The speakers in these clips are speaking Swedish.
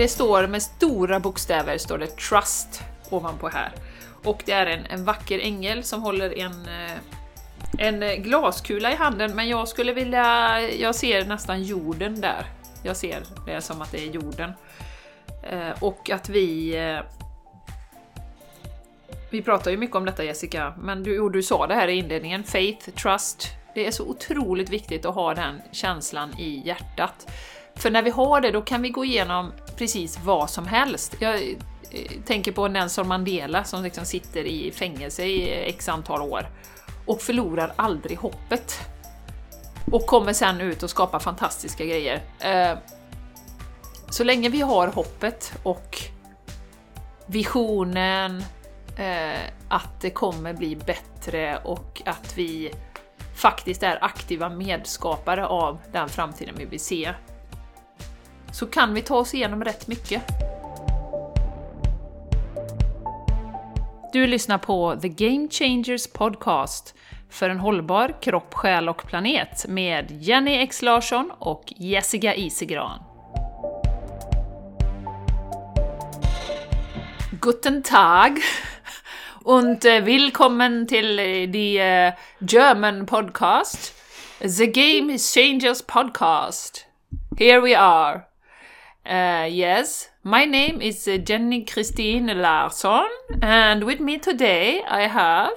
det står med stora bokstäver står det Trust ovanpå här. Och det är en, en vacker ängel som håller en, eh, en glaskula i handen, men jag skulle vilja... Jag ser nästan jorden där. Jag ser det som att det är jorden. Eh, och att vi... Eh, vi pratar ju mycket om detta Jessica, men du, och du sa det här i inledningen, faith, trust. Det är så otroligt viktigt att ha den känslan i hjärtat. För när vi har det, då kan vi gå igenom precis vad som helst. Jag eh, tänker på Nelson Mandela som liksom sitter i fängelse i x antal år och förlorar aldrig hoppet. Och kommer sen ut och skapar fantastiska grejer. Eh, så länge vi har hoppet och visionen, eh, att det kommer bli bättre och att vi faktiskt är aktiva medskapare av den framtiden vi vill se, så kan vi ta oss igenom rätt mycket. Du lyssnar på The Game Changers Podcast för en hållbar kropp, själ och planet med Jenny X Larsson och Jessica Isegran. Guten Tag und eh, willkommen till eh, the die eh, German podcast, The Game Changers Podcast. Here we are. Uh, yes, my name is uh, Jenny Christine Larsson, and with me today I have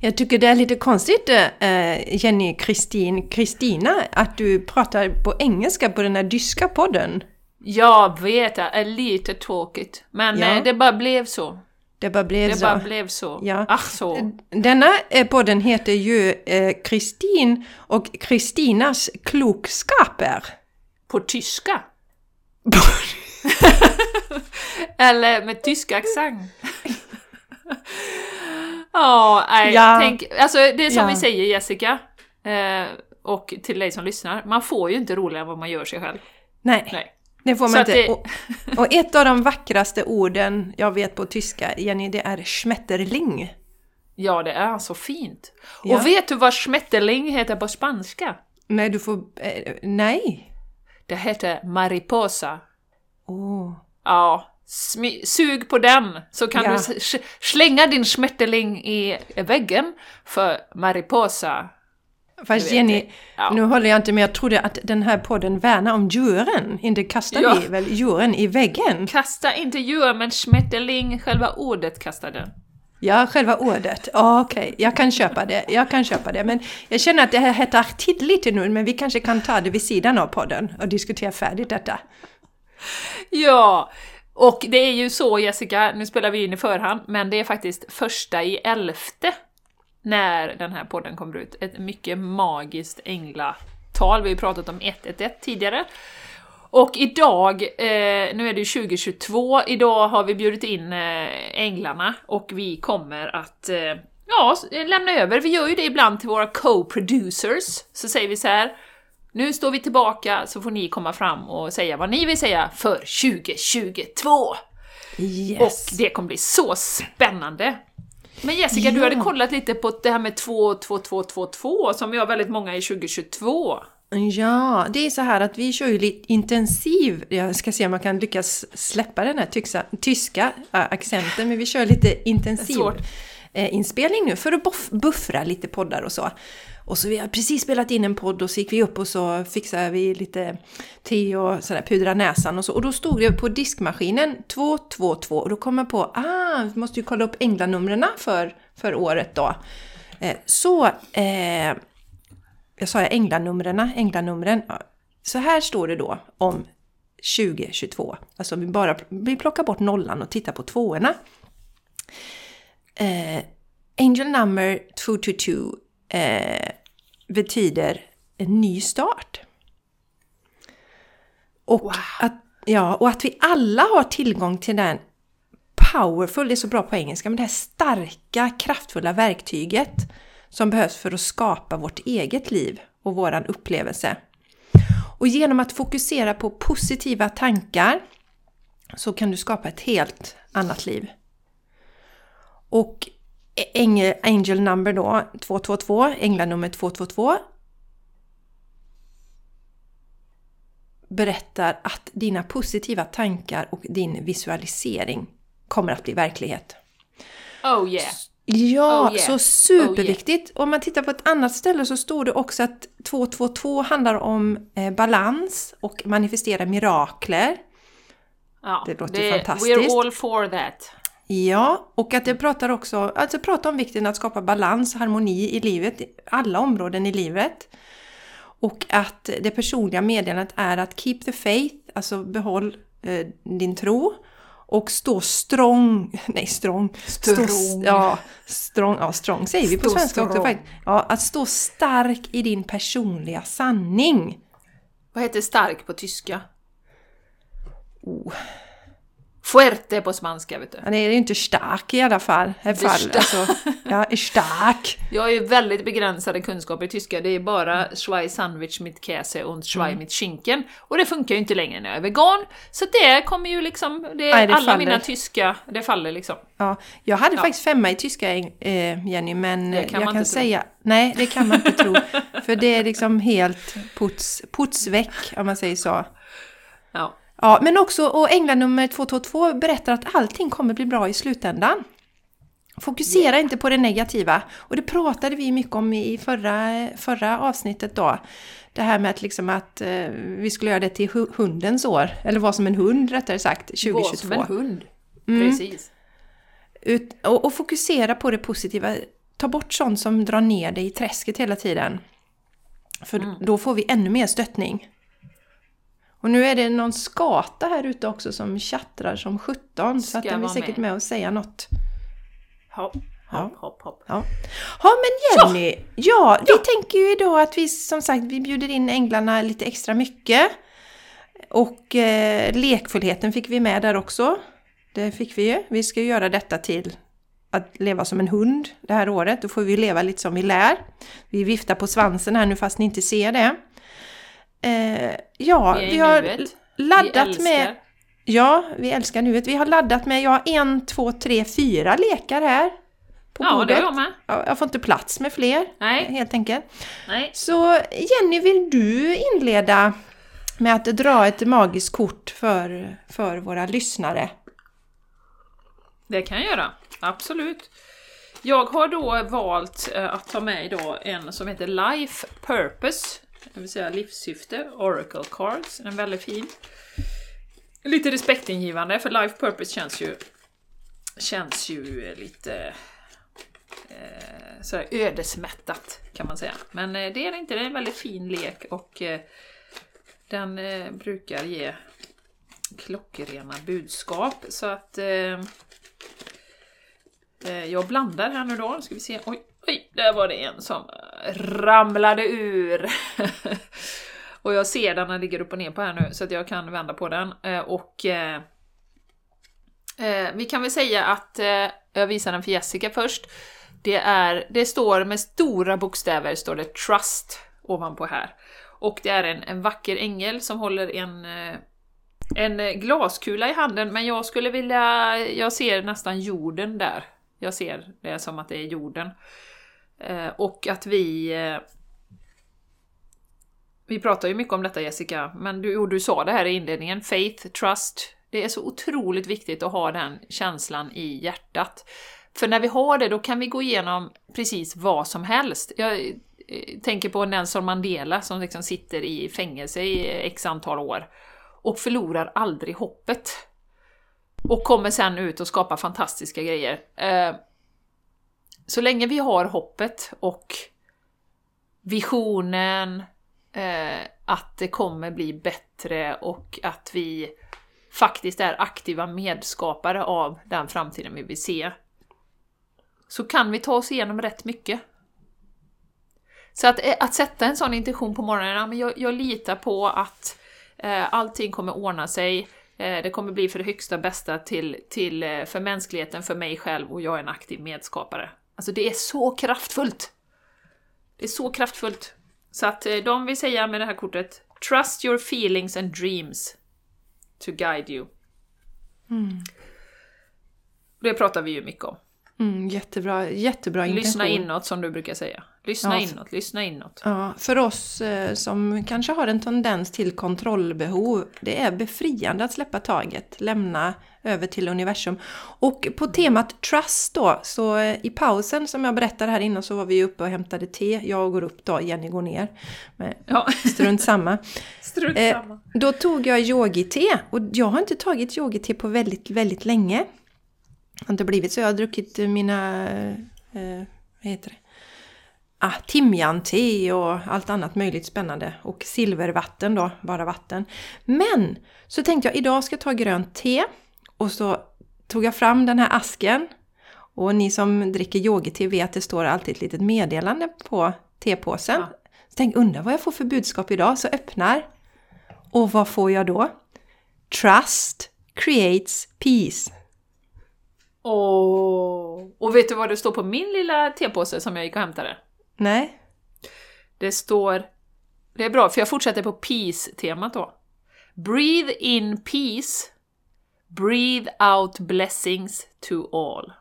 Jag tycker det är lite konstigt, eh, Jenny Kristin, Kristina, att du pratar på engelska på den här dyska podden. Jag vet, det är lite tråkigt, men Ja. eh, det bara blev så. Det bara blev Det så. bara blev så. Ja. Ach så. Denna podden heter ju eh, Kristin och Kristinas klokskaper. På tyska. Eller med tysk accent. Ja, nej, Ja. tänk, alltså det är som Ja. vi säger Jessica, eh, och till dig som lyssnar, man får ju inte roligare än vad man gör sig själv. Nej, Nej. det får Så man att inte. det- Och, och ett av de vackraste orden jag vet på tyska, Jenny, det är schmetterling. Ja, det är så fint. Ja. Och vet du vad schmetterling heter på spanska? Nej, du får... Eh, nej. Det heter mariposa. Åh. Ja, sug på den så kan Ja. du slänga din schmetterling i väggen för mariposa. Fast Jenny. Ja. nu håller jag inte med. Jag trodde att den här podden värnar om djuren. Inte kastar Ja. vi väl djuren i väggen? Kasta inte djur, men schmetterling, själva ordet kasta den. Ja, själva ordet. Oh, Okej, jag kan köpa det. Jag kan köpa det. Men jag känner att det här hettar till lite nu, men vi kanske kan ta det vid sidan av podden och diskutera färdigt detta. Ja, och det är ju så Jessica, nu spelar vi in i förhand, men det är faktiskt första i elfte när den här podden kommer ut. Ett mycket magiskt änglatal. Vi har ju pratat om 111 tidigare. Och idag, eh, nu är det ju 2022, idag har vi bjudit in eh, änglarna och vi kommer att eh, ja, lämna över, vi gör ju det ibland till våra co-producers, så säger vi så här nu står vi tillbaka så får ni komma fram och säga vad ni vill säga för 2022! Yes! Och det kommer bli så spännande! Men Jessica, du Ja. hade kollat lite på det här med 22222 som vi har väldigt många i 2022. Ja, det är så här att vi kör ju lite intensiv, jag ska se om jag kan lyckas släppa den här tyska, tyska äh, accenten, men vi kör lite intensiv eh, inspelning nu för att buff, buffra lite poddar och så. Och så vi har precis spelat in en podd och så gick vi upp och så fixade vi lite te och sådär, pudra näsan och så. Och då stod det på diskmaskinen 222 och då kom jag på, ah, vi måste ju kolla upp änglanumren för, för året då. Eh, så eh, jag sa jag änglanumren, änglanumren. Ja. Så här står det då om 2022. Alltså vi bara vi plockar bort nollan och tittar på tvåorna. Eh, angel number 222 eh, betyder en ny start. Och, Wow. att, ja, och att vi alla har tillgång till den powerful, det är så bra på engelska, men det här starka, kraftfulla verktyget som behövs för att skapa vårt eget liv och våran upplevelse. Och genom att fokusera på positiva tankar så kan du skapa ett helt annat liv. Och Angel, number då, 222, änglanummer 222 berättar att dina positiva tankar och din visualisering kommer att bli verklighet. Oh yeah! Ja, Oh yeah. så superviktigt! Om man tittar på ett annat ställe så står det också att 222 handlar om eh, balans och manifestera mirakler. Ja, Det låter ju fantastiskt. We're all for that. Ja, och att det pratar också alltså pratar om vikten att skapa balans och harmoni i livet, alla områden i livet. Och att det personliga meddelandet är att keep the faith, alltså behåll eh, din tro. Och stå strong, nej strong, Strong. Stå, ja, strong, ja strong säger vi på Stå svenska också strong. faktiskt. Ja, att stå stark i din personliga sanning. Vad heter stark på tyska? Oh. Fuerte på spanska, vet du. Ja, det är ju inte stark i alla fall. I fall. stark. Alltså, ja, är stark. Jag har ju väldigt begränsade kunskaper i tyska. Det är bara Schwei Sandwich mit Käse och Schwei Mm. mit Schinken. Och det funkar ju inte längre när jag är vegan. Så det kommer ju liksom... Det, Nej, det alla faller. mina tyska, det faller liksom. Ja, jag hade Ja. faktiskt femma i tyska, eh, Jenny, men kan jag kan tro. säga... Nej, det kan man inte tro. För det är liksom helt puts, putsväck, om man säger så. Ja. Ja, men också, och ängla nummer 222 berättar att allting kommer bli bra i slutändan. Fokusera inte på det negativa. Och det pratade vi mycket om i förra, förra avsnittet då. Det här med att, liksom att eh, vi skulle göra det till hu- hundens år. Eller vara som en hund rättare sagt, Var 2022. som en hund. Mm. Precis. Ut, och, och fokusera på det positiva. Ta bort sånt som drar ner dig i träsket hela tiden. För Mm. då får vi ännu mer stöttning. Och nu är det någon skata här ute också som tjattrar som 17 så att den vara säkert med. med och säga något. Hopp, Ja. hopp, hopp, hopp. Ja, ja men Jenny! Ja, vi tänker ju idag att vi som sagt vi bjuder in änglarna lite extra mycket. Och eh, lekfullheten fick vi med där också. Det fick vi ju. Vi ska göra detta till att leva som en hund det här året. Då får vi leva lite som vi lär. Vi viftar på svansen här nu fast ni inte ser det. Eh, ja, Vi vi har nuet. laddat Vi med... Ja, vi älskar nuet. Vi har laddat med, jag har en, två, tre, fyra lekar här på Ja, det bordet. har jag med. Ja, Jag får inte plats med fler, Nej. helt enkelt. Nej. Så Jenny, vill du inleda med att dra ett magiskt kort för, för våra lyssnare? Det kan jag göra, absolut. Jag har då valt eh, att ta med idag en som heter Life Purpose, det vill säga livssyfte, Oracle Cards. En väldigt fin. Lite respektingivande, för Life Purpose känns ju, känns ju lite eh, sådär ödesmättat kan man säga. Men eh, det är det inte, det är en väldigt fin lek och eh, den eh, brukar ge klockrena budskap. Så att eh, Eh, Jag blandar här nu då, ska vi se. Oj, oj, där var det en som ramlade ur. och jag ser den, den ligger upp och ner på här nu, så att jag kan vända på den. Eh, Och eh, eh, vi kan väl säga att, eh, jag visar den för Jessica först. Det, är, det står med stora bokstäver, står det Trust ovanpå här. Och det är en, en vacker ängel som håller en eh, en glaskula i handen, men jag skulle vilja... Jag ser nästan jorden där. Jag ser det som att det är jorden. Eh, och att vi... Eh, vi pratar ju mycket om detta Jessica, men du, du sa det här i inledningen, faith, trust. Det är så otroligt viktigt att ha den känslan i hjärtat. För när vi har det, då kan vi gå igenom precis vad som helst. Jag eh, tänker på Nelson Mandela som liksom sitter i fängelse i x antal år och förlorar aldrig hoppet. Och kommer sen ut och skapar fantastiska grejer. Eh, så länge vi har hoppet och visionen, eh, att det kommer bli bättre och att vi faktiskt är aktiva medskapare av den framtiden vi vill se, så kan vi ta oss igenom rätt mycket. Så att, eh, att sätta en sån intention på morgonen, ja, men jag, jag litar på att eh, allting kommer ordna sig, eh, det kommer bli för det högsta bästa till, till, eh, för mänskligheten, för mig själv och jag är en aktiv medskapare. Alltså det är så kraftfullt! Det är så kraftfullt. Så att eh, de vill säga med det här kortet Trust your feelings and dreams to guide you. Det pratar vi ju mycket om. Mm, jättebra, jättebra intention. Lyssna inåt som du brukar säga. Lyssna Ja. inåt, lyssna inåt. Ja, för oss eh, som kanske har en tendens till kontrollbehov, det är befriande att släppa taget, lämna över till universum. Och på temat trust då, så eh, i pausen som jag berättade här innan så var vi uppe och hämtade te. Jag går upp då, Jenny går ner. Men Ja, strunt samma. strunt Eh, samma. Då tog jag yogi-te och jag har inte tagit yogi-te på väldigt, väldigt länge. Det har inte blivit så. Jag har druckit mina, eh, vad heter det? Ah, timjante och allt annat möjligt spännande. Och silvervatten då, bara vatten. Men så tänkte jag idag ska jag ta grönt te. Och så tog jag fram den här asken. Och ni som dricker yogi-te vet att det står alltid ett litet meddelande på tepåsen. Ja. Så tänkte undrar vad jag får för budskap idag. Så öppnar. Och vad får jag då? Trust creates peace. Åh. Och vet du vad det står på min lilla tepåse som jag gick och hämtade? Nej? Det står... Det är bra, för jag fortsätter på peace-temat då. Breathe in peace. Breathe out blessings to all.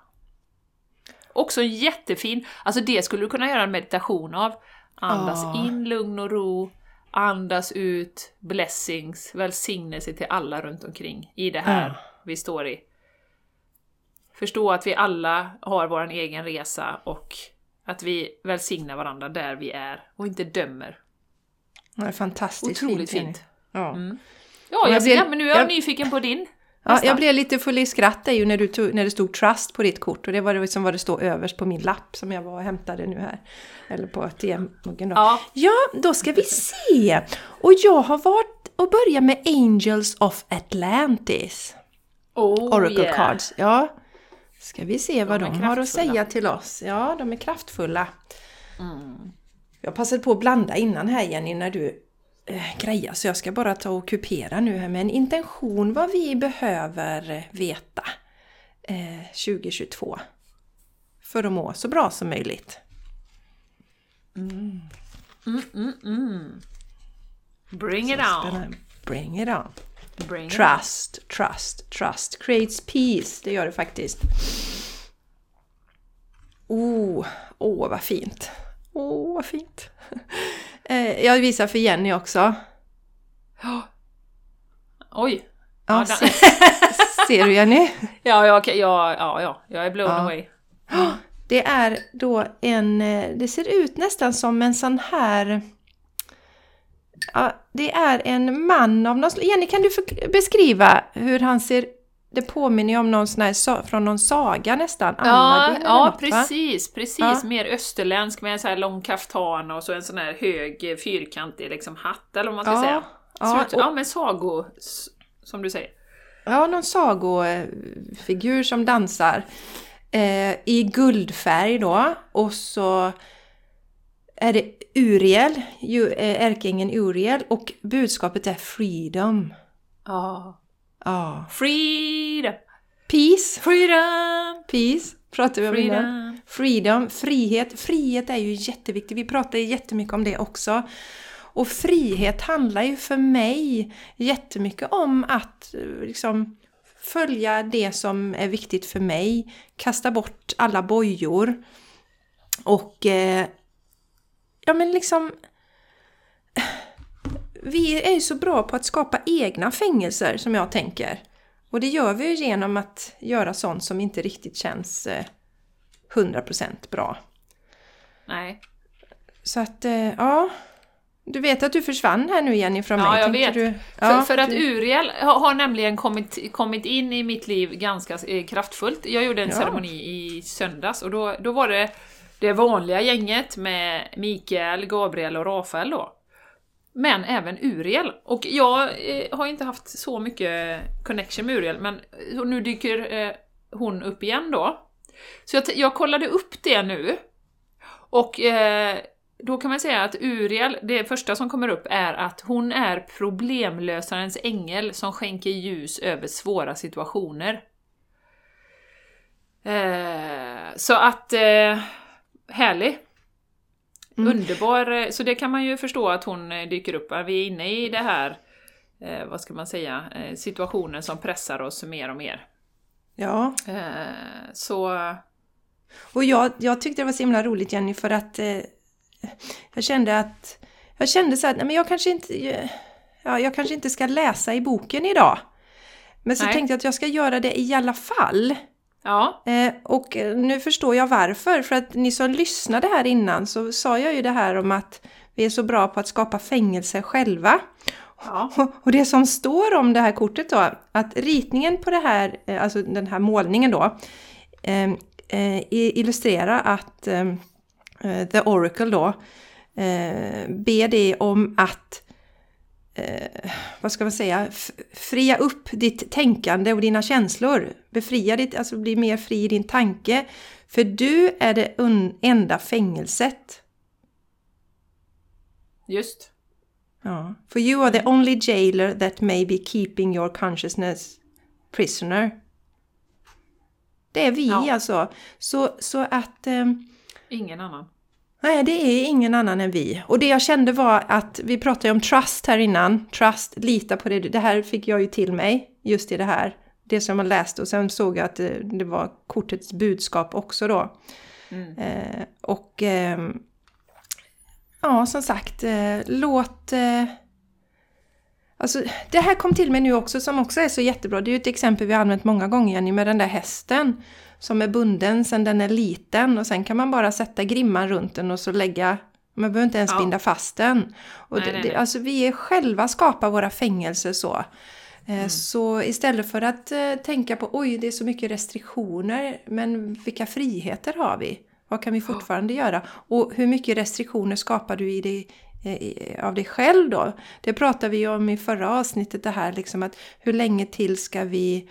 Också jättefin. Alltså det skulle du kunna göra en meditation av. Andas Ah. in lugn och ro. Andas ut blessings, välsignelse till alla runt omkring i det här Ah. vi står i. Förstå att vi alla har vår egen resa och att vi välsignar varandra där vi är och inte dömer. Det är fantastiskt Otroligt Jenny. fint. Ja. Mm. Ja, jag blev- men nu är jag jag- nyfiken på din. Ja, jag blev lite full i skratt där ju när, du tog, när det stod trust på ditt kort och det var det som vad det står överst på min lapp som jag var och hämtade nu här. Eller på TM-muggen då. Ja, Ja, då ska vi se! Och jag har varit och börjat med Angels of Atlantis. oh, Oracle yeah. Cards. Ja. Ska vi se vad De de, har att säga till oss. Ja, de är kraftfulla. Mm. Jag passade på att blanda innan här Jenny när du eh, grejar så jag ska bara ta och kupera nu här med en intention vad vi behöver eh, veta eh, 2022. För att må så bra som möjligt. Mm, mm, mm. Bring it on! Spännande. Bring it on. It Trust, trust, trust creates peace. Det gör det faktiskt. Oh, åh vad fint. Åh, vad fint. Eh, Jag visar för Jenny också. on. Oj! Ja, Ja, se, ser du Jenny? Ja, ja, okej, ja, ja, ja, jag är blown Ja. away. Det är då en, eh, det ser ut nästan som en sån här... Ja, det är en man av någon. Jenny, kan du för- beskriva hur han ser... Det påminner ju om någon sån här, från någon saga nästan. Ja, ja något, va? precis, precis. Ja. Mer österländsk med en sån här lång kaftan och så en sån här hög eh, fyrkantig liksom hatt eller vad man ska Ja, säga. ja, och- ja, men sago, som du säger. Ja, någon sagofigur som dansar. Eh, I guldfärg då. Och så är det Uriel, eh, ärkeängeln Uriel. Och budskapet är freedom. Ja. Ja. Freedom! Peace. Freedom! Peace pratade vi om innan. Freedom! Freedom, frihet. Frihet är ju jätteviktigt. Vi pratar jättemycket om det också. Och frihet handlar ju för mig jättemycket om att eh, liksom följa det som är viktigt för mig. Kasta bort alla bojor. Och eh, ja men liksom vi är ju så bra på att skapa egna fängelser som jag tänker. Och det gör vi ju genom att göra sånt som inte riktigt känns eh, 100% bra. Nej. Så att, eh, ja. Du vet att du försvann här nu Jenny från Ja, mig. jag vet. Du, För, ja, för att du, Uriel har, har nämligen kommit, kommit in i mitt liv ganska eh, kraftfullt. Jag gjorde en Ja. ceremoni i söndags och då, då var det det vanliga gänget med Mikael, Gabriel och Rafael då. Men även Uriel. Och jag eh, har inte haft så mycket connection med Uriel, men eh, nu dyker eh, hon upp igen då. Så jag, jag kollade upp det nu. Och eh, då kan man säga att Uriel, det första som kommer upp är att hon är problemlösarens ängel som skänker ljus över svåra situationer. Eh, så att, eh, härlig. Mm. Underbar, eh, så det kan man ju förstå att hon eh, dyker upp. Vi är inne i det här, eh, vad ska man säga, eh, situationen som pressar oss mer och mer. ja, Eh, så Och jag, jag tyckte det var så himla roligt Jenny för att jag kände att jag kände så att nej, men jag kanske inte ja, jag kanske inte ska läsa i boken idag. Men så Nej. tänkte jag att jag ska göra det i alla fall. Ja, Eh, och nu förstår jag varför. För att ni som lyssnade här innan så sa jag ju det här om att vi är så bra på att skapa fängelse själva. ja. Och det som står om det här kortet då, att ritningen på det här, eh, alltså den här målningen då, eh, eh, illustrerar att The Oracle då ber dig om att eh, vad ska man säga, fria upp ditt tänkande och dina känslor. Befria ditt, alltså bli mer fri i din tanke. För du är det enda fängelset. just. Ja. For you are the only jailer that may be keeping your consciousness prisoner. Det är vi Ja. alltså. Så, så att... ehm, Ingen annan. Nej, det är ingen annan än vi. Och det jag kände var att vi pratade om trust här innan. Trust, lita på det. Det här fick jag ju till mig, just i det här. Det som jag läste och sen såg jag att det, det var kortets budskap också då. Mm. Eh, och ehm, ja, som sagt, eh, låt... Eh, alltså, det här kom till mig nu också som också är så jättebra. Det är ju ett exempel vi har använt många gånger Jenny, med den där hästen som är bunden sen den är liten och sen kan man bara sätta grimman runt den och så lägga man behöver inte ens Ja. binda fast den. Och Nej, det, nej, nej. alltså vi är själva skapar våra fängelser så. Eh, Så istället för att eh, tänka på oj, det är så mycket restriktioner, men vilka friheter har vi? Vad kan vi fortfarande göra? Och hur mycket restriktioner skapar du i dig, eh, av dig själv då? Det pratade vi om i förra avsnittet, det här liksom att hur länge till ska vi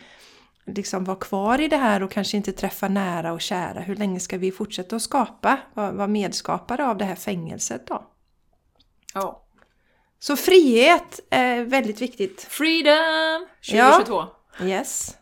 liksom vara kvar i det här och kanske inte träffa nära och kära? Hur länge ska vi fortsätta att skapa, vara medskapare av det här fängelset då? Ja. Så frihet är väldigt viktigt. Freedom 2022. Yes.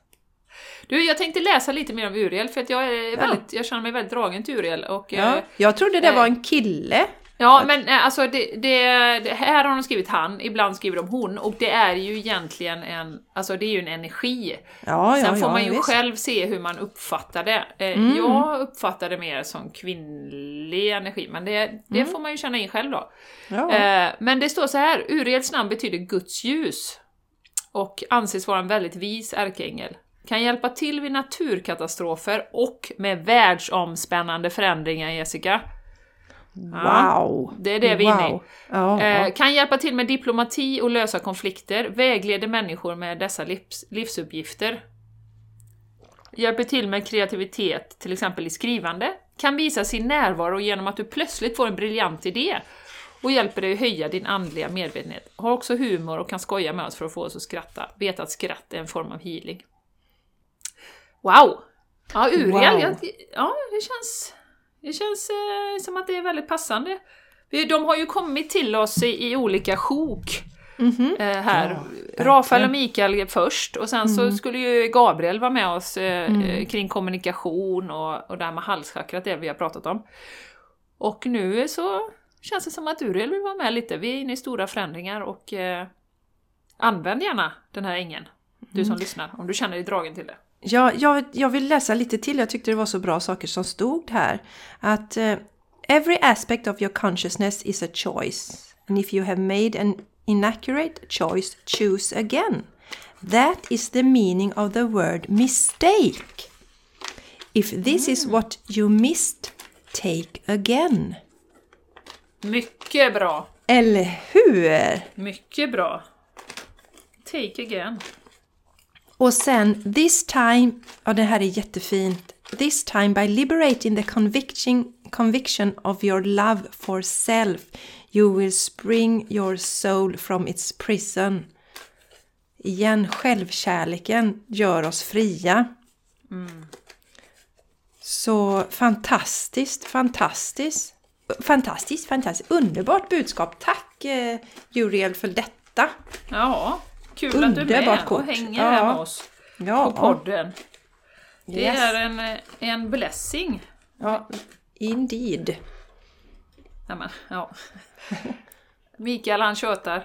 Du, jag tänkte läsa lite mer om Uriel för att jag, är väldigt, jag känner mig väldigt dragen till Uriel. Och, Ja, eh, jag trodde det eh, var en kille. Ja, men eh, alltså det, det, det, här har de skrivit han, ibland skriver de hon, och det är ju egentligen en, alltså det är ju en energi. Ja, ja, Sen får ja, man ju visst. själv se hur man uppfattar det. Eh, Mm. Jag uppfattar det mer som kvinnlig energi, men det, det får man ju känna in själv då. Mm. Ja. Eh, men det står så här, Uriels namn betyder Guds ljus och anses vara en väldigt vis ärkeängel. Kan hjälpa till vid naturkatastrofer och med världsomspännande förändringar, Jessica. Wow! Det är det vi är inne i. Wow. Ja, Eh, ja. kan hjälpa till med diplomati och lösa konflikter, vägleder människor med dessa livs, livsuppgifter. Hjälper till med kreativitet, till exempel i skrivande. Kan visa sin närvaro genom att du plötsligt får en briljant idé och hjälper dig att höja din andliga medvetenhet. Har också humor och kan skoja med oss för att få oss att skratta. Vet att skratt är en form av healing. Wow! Ja, Uriel, Wow. jag, ja det känns, det känns eh, som att det är väldigt passande. Vi- De har ju kommit till oss i, i olika sjok Mhm. eh, här. Ja, Rafael och Mikael först och sen Mm. så skulle ju Gabriel vara med oss eh, eh, kring kommunikation och, och det här med halschakrat, det vi har pratat om. Och nu så känns det som att Uriel vill vara med lite. Vi är inne i stora förändringar och eh, använd gärna den här ängeln, du Mm. som lyssnar, om du känner dig dragen till det. Ja, jag, jag vill läsa lite till. Jag tyckte det var så bra saker som stod här. Att eh, every aspect of your consciousness is a choice. And if you have made an inaccurate choice, choose again. That is the meaning of the word mistake. If this is what you missed, take again. Mycket bra! Eller hur? Mycket bra! Take again. Och sen this time, och det här är jättefint. This time by liberating the conviction, conviction of your love for self you will spring your soul from its prison. Igen, självkärleken gör oss fria. Så fantastiskt, fantastiskt. Fantastiskt, fantastiskt. Underbart budskap. Tack eh, för detta. Ja, kul att du är med Underbart och kort. hänger Ja. här med oss Ja, på podden. Det Yes. är en, en blessing. ja indeed. Ja, men, ja. Mikael han tjötar.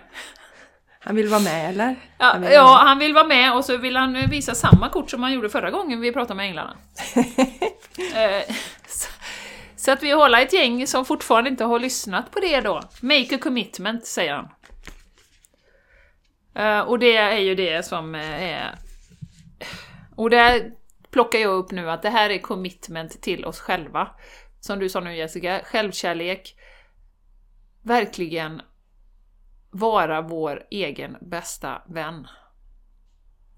Han vill vara med eller? Ja, Han vill ja, han vill vara med och så vill han visa samma kort som han gjorde förra gången vi pratade med änglarna. eh, Så att vi håller ett gäng som fortfarande inte har lyssnat på det då. Make a commitment, säger han. Eh, och det är ju det som eh, är... Och det plockar jag upp nu att det här är commitment till oss själva. Som du sa nu Jessica, självkärlek. Verkligen vara vår egen bästa vän.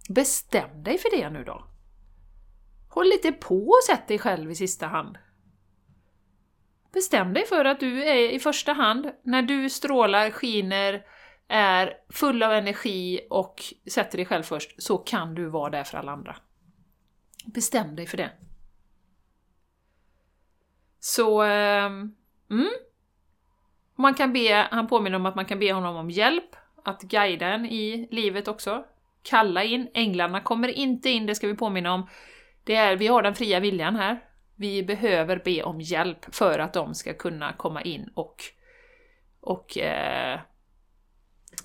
Bestäm dig för det nu då. Håll lite på och sätt dig själv i sista hand. Bestäm dig för att du är i första hand, när du strålar, skiner, är full av energi och sätter dig själv först, så kan du vara där för alla andra. Bestäm dig för det. Så... Ehm, mm. Man kan be, han påminner om att man kan be honom om hjälp, att guida en i livet också. Kalla in, änglarna kommer inte in, det ska vi påminna om. Det är, vi har den fria viljan här. Vi behöver be om hjälp för att de ska kunna komma in och, och eh,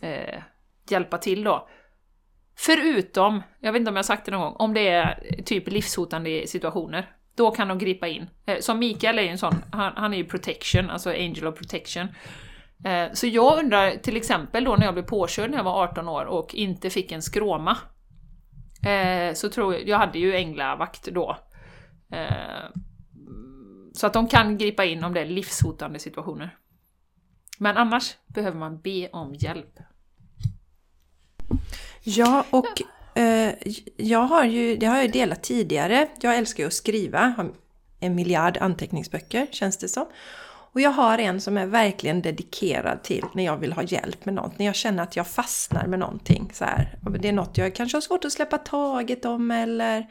eh, hjälpa till då. Förutom, jag vet inte om jag sagt det någon gång, om det är typ livshotande situationer. Då kan de gripa in. Eh, som Mikael är ju en sån, han, han är ju protection, alltså angel of protection. Eh, så jag undrar till exempel då när jag blev påkörd när jag var 18 år och inte fick en skråma. Eh, så tror jag, jag hade ju änglavakt då. Eh, så att de kan gripa in om det är livshotande situationer. Men annars behöver man be om hjälp. Ja, och eh, jag har ju, det har jag delat tidigare. Jag älskar ju att skriva, har en miljard anteckningsböcker känns det som. Och jag har en som är verkligen dedikerad till när jag vill ha hjälp med något. När jag känner att jag fastnar med någonting. Så här. Det är något jag kanske har svårt att släppa taget om eller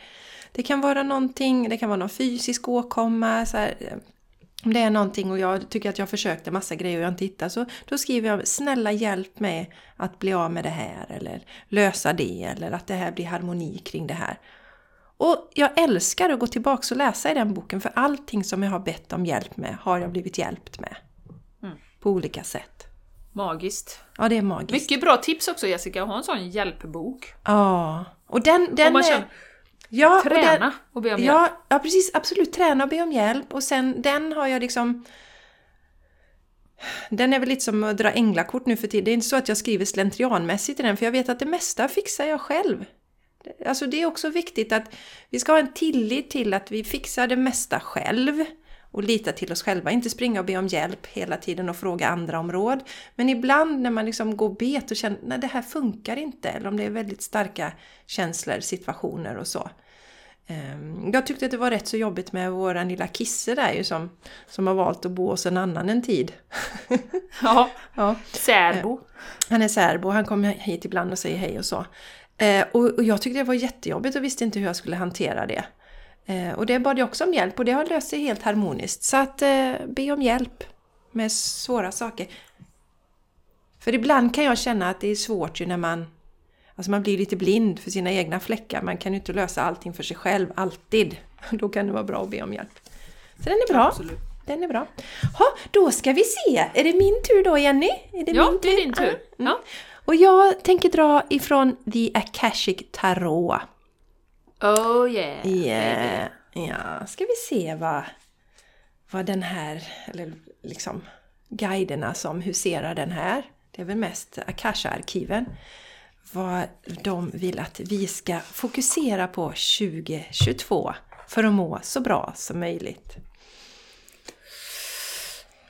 det kan vara någonting, det kan vara någon fysisk åkomma. Så här. Om det är någonting och jag tycker att jag försökt en massa grejer och jag inte hittar så då skriver jag snälla hjälp mig att bli av med det här eller lösa det eller att det här blir harmoni kring det här. Och jag älskar att gå tillbaka och läsa i den boken för allting som jag har bett om hjälp med har jag blivit hjälpt med. Mm. På olika sätt. Magiskt. Ja, det är magiskt. Mycket bra tips också Jessica, ha en sån hjälpbok. Ja. Och den, den och är... Ja, Träna och, den, och be om ja, hjälp. Ja, precis. Absolut. Träna och be om hjälp. Och sen den har jag liksom... Den är väl lite som att dra änglakort nu för tiden. Det är inte så att jag skriver slentrianmässigt i den, för jag vet att det mesta fixar jag själv. Alltså det är också viktigt att vi ska ha en tillit till att vi fixar det mesta själv och lita till oss själva. Inte springa och be om hjälp hela tiden och fråga andra om råd. Men ibland när man liksom går bet och känner att det här funkar inte, eller om det är väldigt starka känslor, situationer och så. Ehm, jag tyckte att det var rätt så jobbigt med våran lilla Kisse där ju som, som har valt att bo hos en annan en tid. ja, ja. särbo. Ehm, han är särbo, han kommer hit ibland och säger hej och så. Ehm, och jag tyckte det var jättejobbigt och visste inte hur jag skulle hantera det. Och det bad jag också om hjälp och det har löst sig helt harmoniskt. Så att eh, be om hjälp med svåra saker. För ibland kan jag känna att det är svårt ju när man Alltså man blir lite blind för sina egna fläckar. Man kan ju inte lösa allting för sig själv, alltid. Då kan det vara bra att be om hjälp. Så den är bra. Absolut. Den är bra. Ha, då ska vi se. Är det min tur då, Jenny? Är det ja, min tur? det är din tur. Mm. Ja. Och jag tänker dra ifrån The Akashic Tarot. Oh yeah! Yeah. Ja, ska vi se vad, vad den här, eller liksom guiderna som huserar den här. Det är väl mest Akasha-arkiven vad de vill att vi ska fokusera på 2022 för att må så bra som möjligt.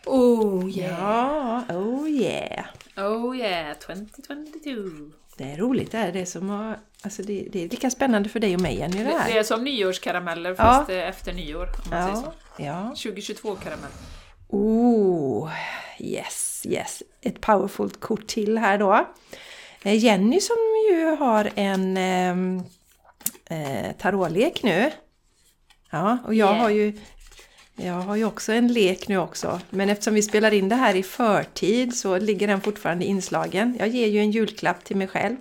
Oh yeah! Ja, oh yeah! Oh yeah, 2022! Det är roligt det här. Det är, som att, alltså det, det, är lika spännande för dig och mig Jenny det här. Det är som nyårskarameller fast ja. efter nyår om man ja. säger så. Ja. 2022-karamell. Oh, yes, yes. Ett powerfult kort till här då. Eh, Jenny som ju har en ehm, eh, tarotlek nu. Ja, och jag yeah. har ju jag har ju också en lek nu också, men eftersom vi spelar in det här i förtid så ligger den fortfarande inslagen. Jag ger ju en julklapp till mig själv.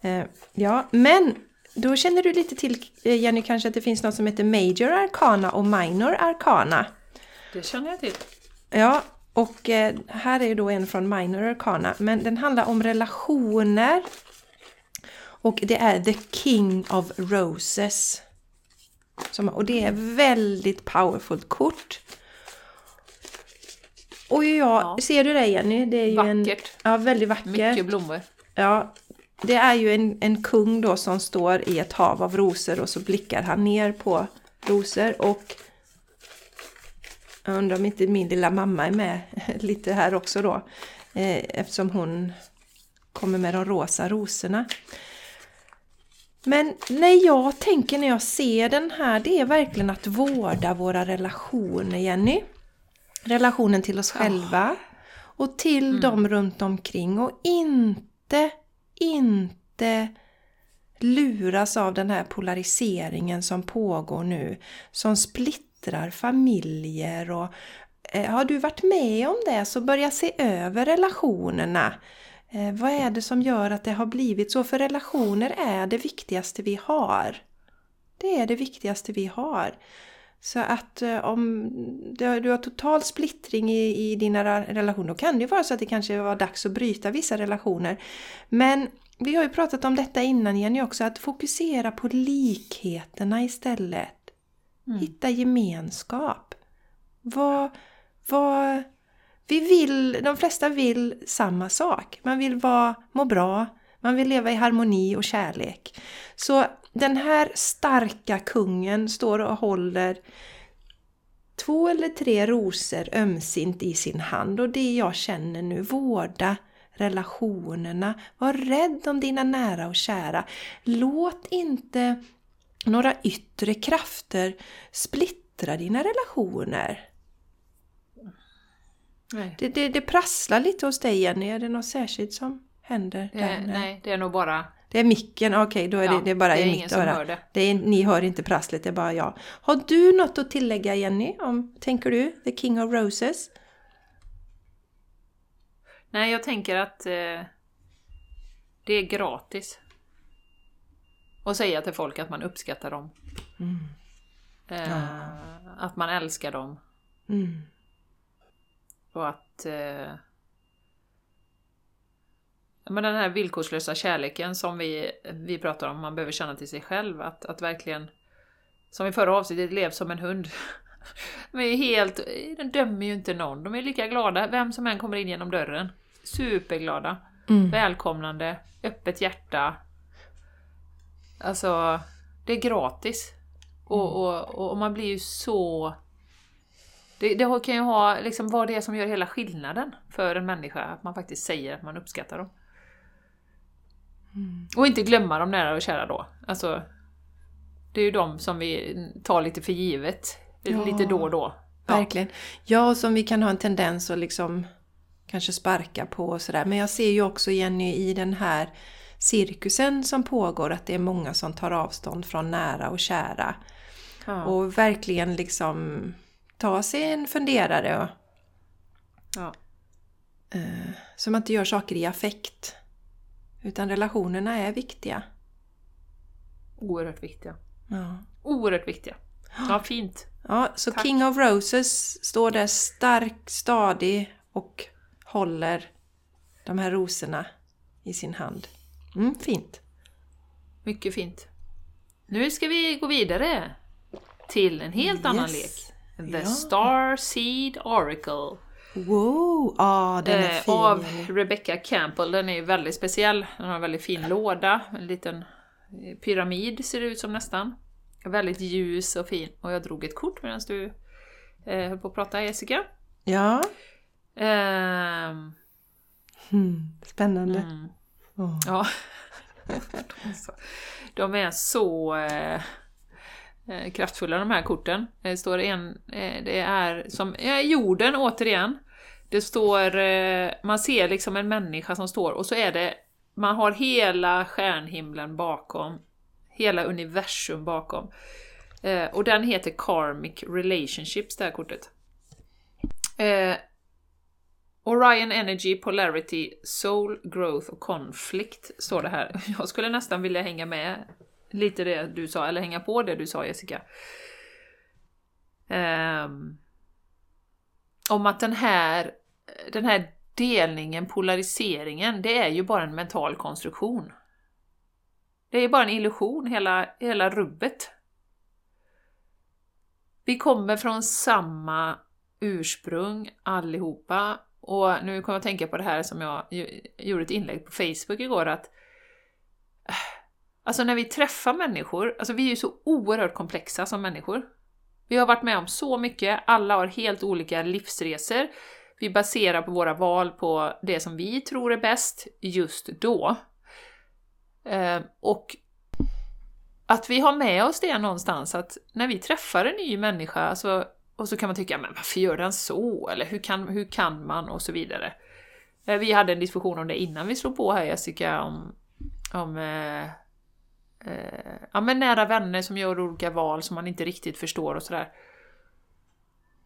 Eh, ja, men då känner du lite till eh, Jenny kanske att det finns något som heter Major Arcana och Minor Arcana. Det känner jag till. Ja, och eh, här är ju då en från Minor Arcana, men den handlar om relationer. Och det är The King of Roses. Som, och det är väldigt powerfult kort. Och ja, Ja. ser du det Jenny? Det är ju en... Vackert. Ja, väldigt vacker. Mycket blommor. Ja, det är ju en, en kung då som står i ett hav av rosor och så blickar han ner på rosor och jag undrar om inte min lilla mamma är med lite här också då eh, eftersom hon kommer med de rosa rosorna. Men när jag tänker när jag ser den här, det är verkligen att vårda våra relationer, Jenny. Relationen till oss själva och till dem runt omkring och inte, inte luras av den här polariseringen som pågår nu, som splittrar familjer och eh, har du varit med om det så börja se över relationerna. Eh, vad är det som gör att det har blivit så? För relationer är det viktigaste vi har. Det är det viktigaste vi har. Så att eh, om du, har total splittring i, i dina relationer, då kan det ju vara så att det kanske var dags att bryta vissa relationer. Men vi har ju pratat om detta innan Jenny också, att fokusera på likheterna istället. Mm. Hitta gemenskap. Vad, vad, vi vill, de flesta vill samma sak. Man vill vara, må bra, man vill leva i harmoni och kärlek. Så den här starka kungen står och håller två eller tre rosor ömsint i sin hand och det jag känner nu, vårda relationerna. Var rädd om dina nära och kära. Låt inte några yttre krafter splittra dina relationer. Nej. Det, det, det prasslar lite hos dig Jenny, är det något särskilt som händer? Det, där? nej, det är nog bara... Det är micken, okej då är det, Ja, det är bara det är i mitt som öra. hör det. Det är, ni hör inte prasslet, det är bara jag. Har du något att tillägga Jenny? Om, tänker du? The King of Roses? Nej, jag tänker att eh, det är gratis. Och säga till folk att man uppskattar dem. Eh, Att man älskar dem. Mm. Och att... Eh, ja, men den här villkorslösa kärleken som vi, vi pratar om, man behöver känna till sig själv. Att, att verkligen, som i förra avsnittet, lev som en hund. De är helt, de dömer ju inte någon. De är lika glada, vem som än kommer in genom dörren. Superglada. Mm. Välkomnande, öppet hjärta. Alltså, det är gratis. Och, och, och man blir ju så... Det, det kan ju ha, liksom, vad det är som gör hela skillnaden för en människa, att man faktiskt säger att man uppskattar dem. Och inte glömma de nära och kära då. Alltså, det är ju de som vi tar lite för givet, Ja. lite då och då. Ja. Verkligen. Ja, som vi kan ha en tendens att liksom kanske sparka på och sådär. Men jag ser ju också Jenny i den här cirkusen som pågår att det är många som tar avstånd från nära och kära. Ja. Och verkligen liksom ta sig en funderare och Ja. eh, så man inte gör saker i affekt. Utan relationerna är viktiga. Oerhört viktiga. Ja. Oerhört viktiga. Ja, fint. Ja, så Tack. King of Roses står där stark, stadig och håller de här rosorna i sin hand. Mm, fint. Mycket fint. Nu ska vi gå vidare till en helt annan lek. Yes. The Ja. Star Seed Oracle. Wow! Ja, den är Eh, fin. av. Rebecca Campbell. Den är väldigt speciell. Den har en väldigt fin låda. En liten eh, pyramid ser det ut som nästan. Väldigt ljus och fin. Och jag drog ett kort medan du eh, höll på att prata Jessica. Ja. Hmm, spännande. mm. Oh. Ja. De är så, eh, eh, kraftfulla de här korten. Det står en, eh, det är som ja, jorden återigen. Det står, eh, man ser liksom en människa som står och så är det, man har hela stjärnhimlen bakom. Hela universum bakom. Eh, och den heter Karmic Relationships, det här kortet. Orion Energy, Polarity, Soul, Growth och Conflict står det här. Jag skulle nästan vilja hänga med lite det du sa, eller hänga på det du sa Jessica. Um, om att den här, den här delningen, polariseringen, det är ju bara en mental konstruktion. Det är bara en illusion, hela, hela rubbet. Vi kommer från samma ursprung allihopa. Och nu kommer jag att tänka på det här som jag gjorde ett inlägg på Facebook igår att äh, Alltså när vi träffar människor, alltså vi är ju så oerhört komplexa som människor. Vi har varit med om så mycket, alla har helt olika livsresor. Vi baserar på våra val på det som vi tror är bäst just då. Eh, och att vi har med oss det någonstans, att när vi träffar en ny människa alltså, och så kan man tycka, men varför gör den så? Eller hur kan, hur kan man? Och så vidare. Eh, vi hade en diskussion om det innan vi slog på här Jessica, om, om eh, eh, ja, men nära vänner som gör olika val som man inte riktigt förstår och sådär.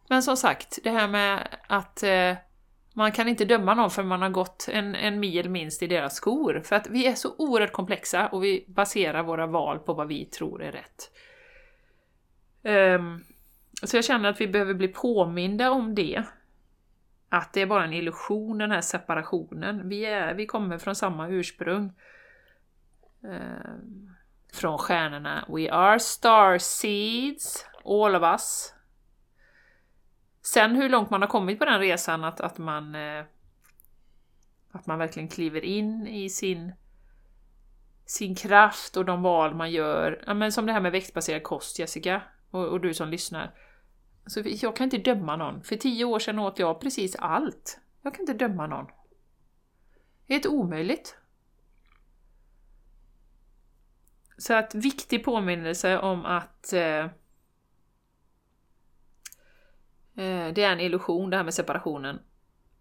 Men som sagt, det här med att eh, man kan inte döma någon för man har gått en, en mil minst i deras skor. För att vi är så oerhört komplexa och vi baserar våra val på vad vi tror är rätt. Um, så jag känner att vi behöver bli påminda om det. Att det är bara en illusion, den här separationen. Vi, är, vi kommer från samma ursprung. Eh, från stjärnorna. We are star seeds, all of us. Sen hur långt man har kommit på den resan, att, att, man, eh, att man verkligen kliver in i sin, sin kraft och de val man gör. Ja, men som det här med växtbaserad kost, Jessica, och, och du som lyssnar. Alltså, Så jag kan inte döma någon. För tio år sedan åt jag precis allt. Jag kan inte döma någon. Det är helt omöjligt. Så att viktig påminnelse om att eh, eh det är en illusion det här med separationen.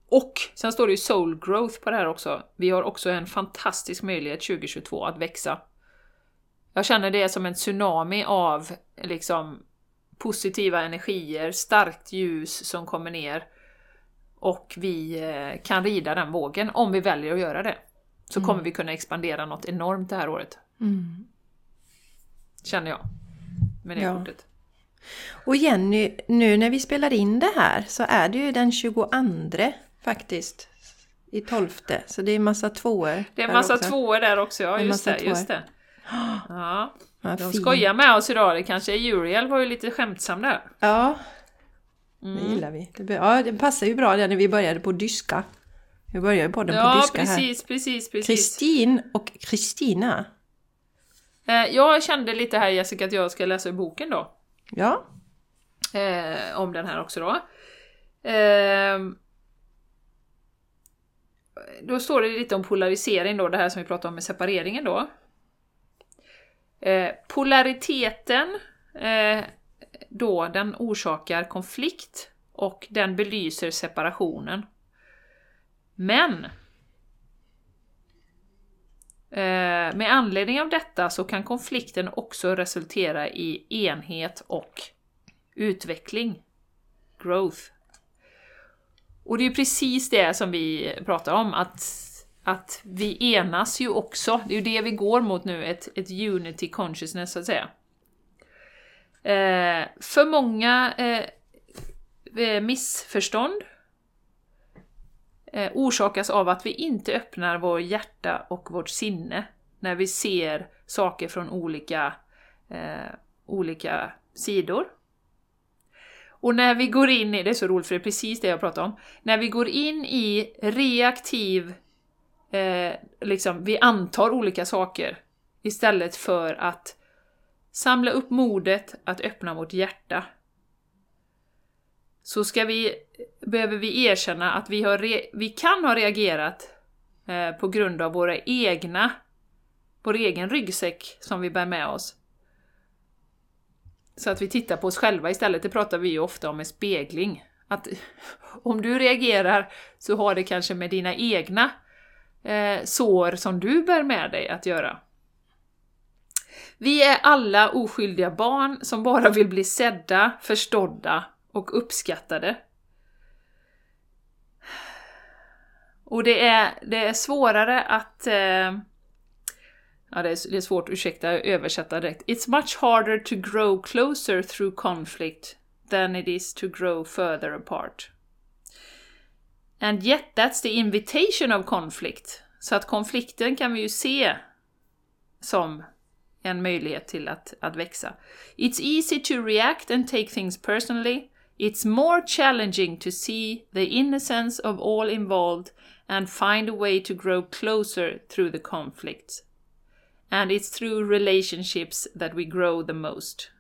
Och sen står det ju soul growth på det här också. Vi har också en fantastisk möjlighet 2022 att växa. Jag känner det som en tsunami av liksom positiva energier, starkt ljus som kommer ner och vi eh, kan rida den vågen om vi väljer att göra det. Så mm. kommer vi kunna expandera något enormt det här året. Mm. Känner jag. Med det ja. kortet. Och Jenny, nu när vi spelar in det här så är det ju den 22 faktiskt. I 12. Så det är massa tvåor. Det är massa tvåor där också, ja just det, just det. Ja. De fin. skojar med oss idag, det kanske är Uriel var ju lite skämtsam där. Ja, det mm. gillar vi. Ja, det passar ju bra när vi började på dyska. Vi började podden ja, på dyska precis, här. Ja, precis, precis. Kristin och Kristina. Eh, jag kände lite här Jessica att jag ska läsa ur boken då. Ja. Eh, om den här också då. Eh, då står det lite om polarisering då, det här som vi pratade om med separeringen då. Eh, polariteten eh, då, den orsakar konflikt och den belyser separationen. Men Eh, med anledning av detta så kan konflikten också resultera i enhet och utveckling. Growth. Och det är precis det som vi pratar om, att, att vi enas ju också. Det är ju det vi går mot nu, ett, ett unity consciousness så att säga. Eh, för många eh, eh, missförstånd eh, orsakas av att vi inte öppnar vår hjärta och vårt sinne när vi ser saker från olika, eh, olika sidor. Och när vi går in i, det är så roligt för det är precis det jag pratar om, när vi går in i reaktiv, eh, liksom vi antar olika saker istället för att samla upp modet att öppna vårt hjärta så ska vi, behöver vi erkänna att vi, har re, vi kan ha reagerat eh, på grund av våra egna, vår egen ryggsäck som vi bär med oss. Så att vi tittar på oss själva istället, det pratar vi ju ofta om med spegling. Att om du reagerar så har det kanske med dina egna eh, sår som du bär med dig att göra. Vi är alla oskyldiga barn som bara vill bli sedda, förstådda och uppskattade. Och det är, det är svårare att... Eh, ja, det är, det är svårt, ursäkta, översätta direkt. It's much harder to grow closer through conflict than it is to grow further apart. And yet that's the invitation of conflict. Så att konflikten kan vi ju se som en möjlighet till att, att växa. It's easy to react and take things personally It's more challenging to see the innocence of all involved and find a way to grow closer through the conflict. And it's through relationships that we grow the most.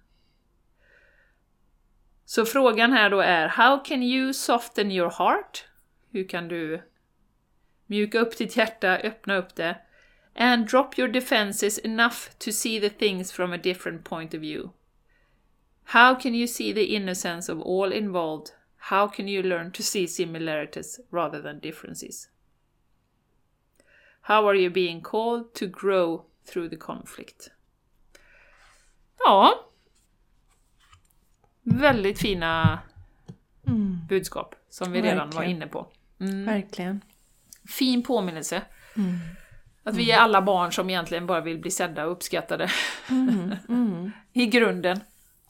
Så frågan här då är, how can you soften your heart? Hur kan du mjuka upp ditt hjärta, öppna upp det? And drop your defenses enough to see the things from a different point of view. How can you see the innocence of all involved? How can you learn to see similarities rather than differences? How are you being called to grow through the conflict? Ja. Väldigt fina budskap som vi redan var Verkligen. inne på. Mm. Verkligen. Fin påminnelse. Att vi är alla barn som egentligen bara vill bli sedda och uppskattade. I grunden.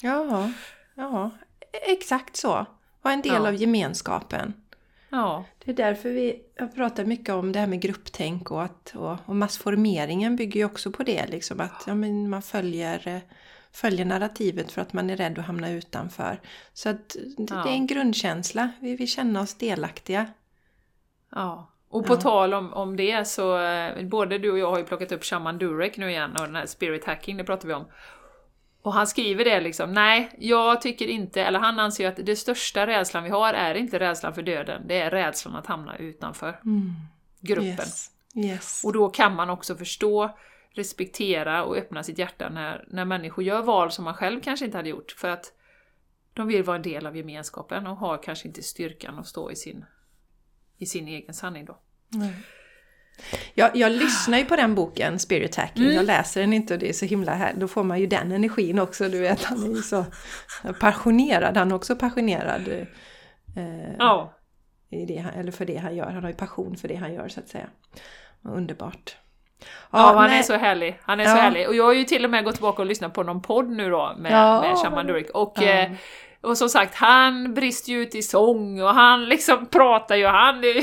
Ja, ja, exakt så. Vara en del Ja. av gemenskapen. Ja. Det är därför vi har pratat mycket om det här med grupptänk och, att, och, och massformeringen bygger ju också på det. Liksom att ja, man följer, eh, följer narrativet för att man är rädd att hamna utanför. Så att det, Ja. det är en grundkänsla. Vi vill känna oss delaktiga. Ja. Och på Ja. tal om, om det så, eh, både du och jag har ju plockat upp Shaman Durek nu igen och den här spirit hacking, det pratar vi om. Och han skriver det liksom, nej, jag tycker inte, eller han anser ju att det största rädslan vi har är inte rädslan för döden, det är rädslan att hamna utanför gruppen. Yes. yes. Och då kan man också förstå, respektera och öppna sitt hjärta när, när människor gör val som man själv kanske inte hade gjort, för att de vill vara en del av gemenskapen och har kanske inte styrkan att stå i sin, i sin egen sanning då. Jag, jag lyssnar ju på den boken, Spirit Hacking. Mm. Jag läser den inte och det är så himla här. Då får man ju den energin också. Du vet, han är ju så passionerad. Han är också passionerad. Eh, Ja. i det han, eller för det han gör. Han har ju passion för det han gör så att säga. Underbart. Ja, han nej. är så härlig. Han är så Ja. härlig. Och jag har ju till och med gått tillbaka och lyssnat på någon podd nu då med, Ja, med Shaman Durek. Och, Ja. eh, och som sagt, han brister ju ut i sång och han liksom pratar ju. Han, ju-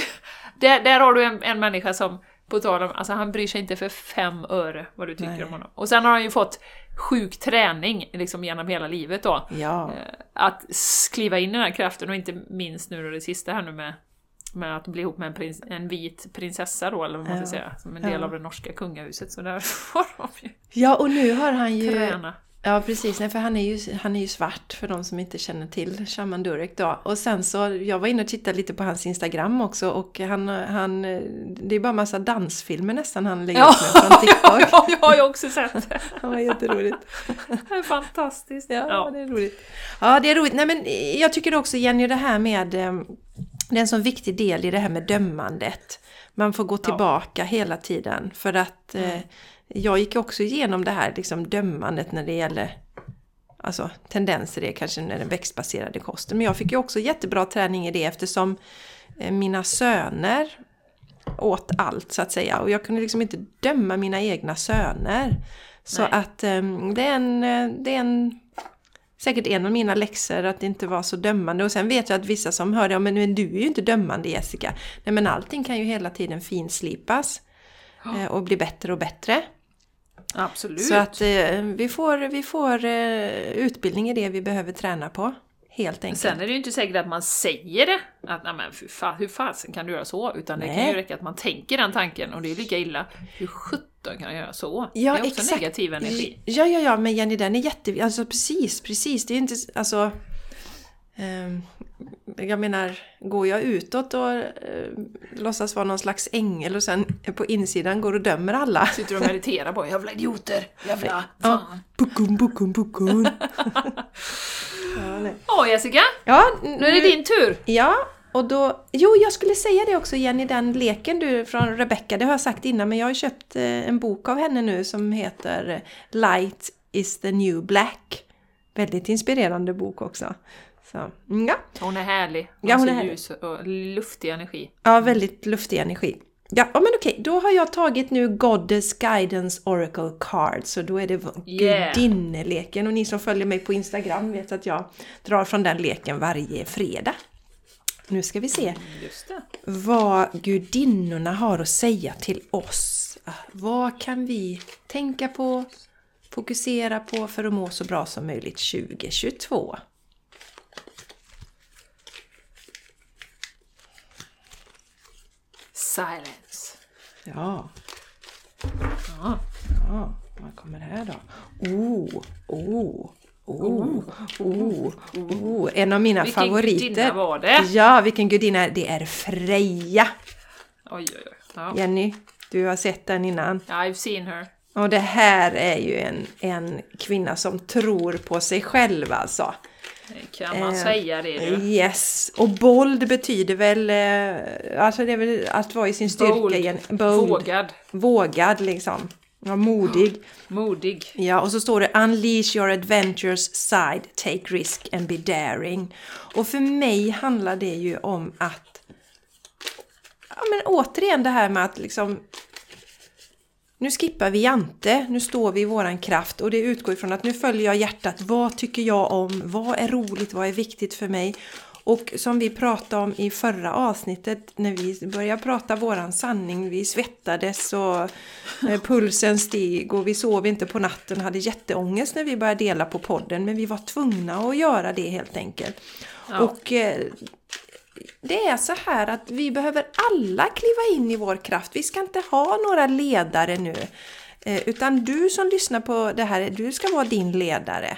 där, där har du en, en människa som, på tal om, alltså han bryr sig inte för fem öre vad du tycker Nej. om honom. Och sen har han ju fått sjuk träning liksom genom hela livet då. Ja, Eh, Att kliva in i den här kraften och inte minst nu då det sista här nu med, med att bli ihop med en, prins, en vit prinsessa då, eller vad man ska Ja. säga, som en del Ja. av det norska kungahuset. Så där får de ju ja och nu har han ju... träna. Ja precis, nej, för han är, ju, han är ju svart för de som inte känner till Shaman Durek då. Och sen så, jag var inne och tittade lite på hans Instagram också och han, han det är bara massa dansfilmer nästan han lägger Ja, upp med från TikTok. ja, jag har ju också sett det. Det var jätteroligt. Det är fantastiskt. Ja, Ja. det är roligt. Ja, det är roligt. Nej, men jag tycker också Jenny, det här med... eh, Det är en sån viktig del i det här med dömandet. Man får gå tillbaka hela tiden för att eh, jag gick också igenom det här liksom, dömandet när det gäller alltså, tendenser, är kanske när den växtbaserade kosten. Men jag fick ju också jättebra träning i det eftersom eh, mina söner åt allt så att säga. Och jag kunde liksom inte döma mina egna söner. Så Nej. att eh, det är en... eh, Det är en Säkert en av mina läxor att inte vara så dömande. Och sen vet jag att vissa som hör det, men men du är ju inte dömande Jessica. Nej men allting kan ju hela tiden finslipas. Eh, Och bli bättre och bättre. Absolut. Så att eh, vi får, vi får eh, utbildning i det vi behöver träna på. Helt enkelt. Sen är det ju inte säkert att man säger det, att nej men fan, hur fasen kan du göra så? Utan det kan ju räcka att man tänker den tanken och det är lika illa. Hur sjutton kan jag göra så? Ja, det är också exakt. negativ energi. Ja, ja, ja, men Jenny den är jätte... Alltså precis, precis. Det är inte... Alltså... ehm, jag menar, går jag utåt och eh, låtsas vara någon slags ängel och sen på insidan går och dömer alla. Sitter och mediterar på jävla idioter, jävla Ja. fan. Bukun, bukun, bukun. ja, nej. Ja Jessica, ja, nu är det din tur! Ja, och då... Jo, jag skulle säga det också Jenny, den leken du från Rebecca, det har jag sagt innan, men jag har köpt eh, en bok av henne nu som heter Light is the new black. Väldigt inspirerande bok också. Så, ja. Hon är härlig. Hon Ja, hon är ljus och luftig energi. ja, väldigt luftig energi. Ja, men okej, då har jag tagit nu Goddess Guidance Oracle Cards, så då är det Yeah. gudinneleken. Och ni som följer mig på Instagram vet att jag drar från den leken varje fredag. Nu ska vi se. Vad gudinnorna har att säga till oss. Ah, Vad kan vi tänka på, fokusera på för att må så bra som möjligt 2022? Silence. Ja. Ja. Ja, vad kommer här då? Oh, oh, oh, oh, oh. En av mina Vilken favoriter. gudinna var det? Ja, vilken gudinna? Det är Freja. Oj, oj, oj. Ja. Jenny, du har sett den innan. I've seen her. Och det här är ju en, en kvinna som tror på sig själv alltså. Kan man Eh, säga det du? Yes, och bold betyder väl, eh, alltså det är väl att vara i sin styrka Bold. igen. Bold. Vågad. Vågad liksom. Ja, modig. Modig. Ja, och så står det Unleash your adventures side, take risk and be daring. Och för mig handlar det ju om att, ja men återigen det här med att liksom, nu skippar vi Jante, nu står vi i våran kraft och det utgår ifrån att nu följer jag hjärtat. Vad tycker jag om? Vad är roligt? Vad är viktigt för mig? Och som vi pratade om i förra avsnittet när vi började prata våran sanning, vi svettades och eh, pulsen steg och vi sov inte på natten hade jätteångest när vi började dela på podden men vi var tvungna att göra det helt enkelt. Ja. Och eh, det är så här att vi behöver alla kliva in i vår kraft. Vi ska inte ha några ledare nu. Eh, Utan du som lyssnar på det här, du ska vara din ledare.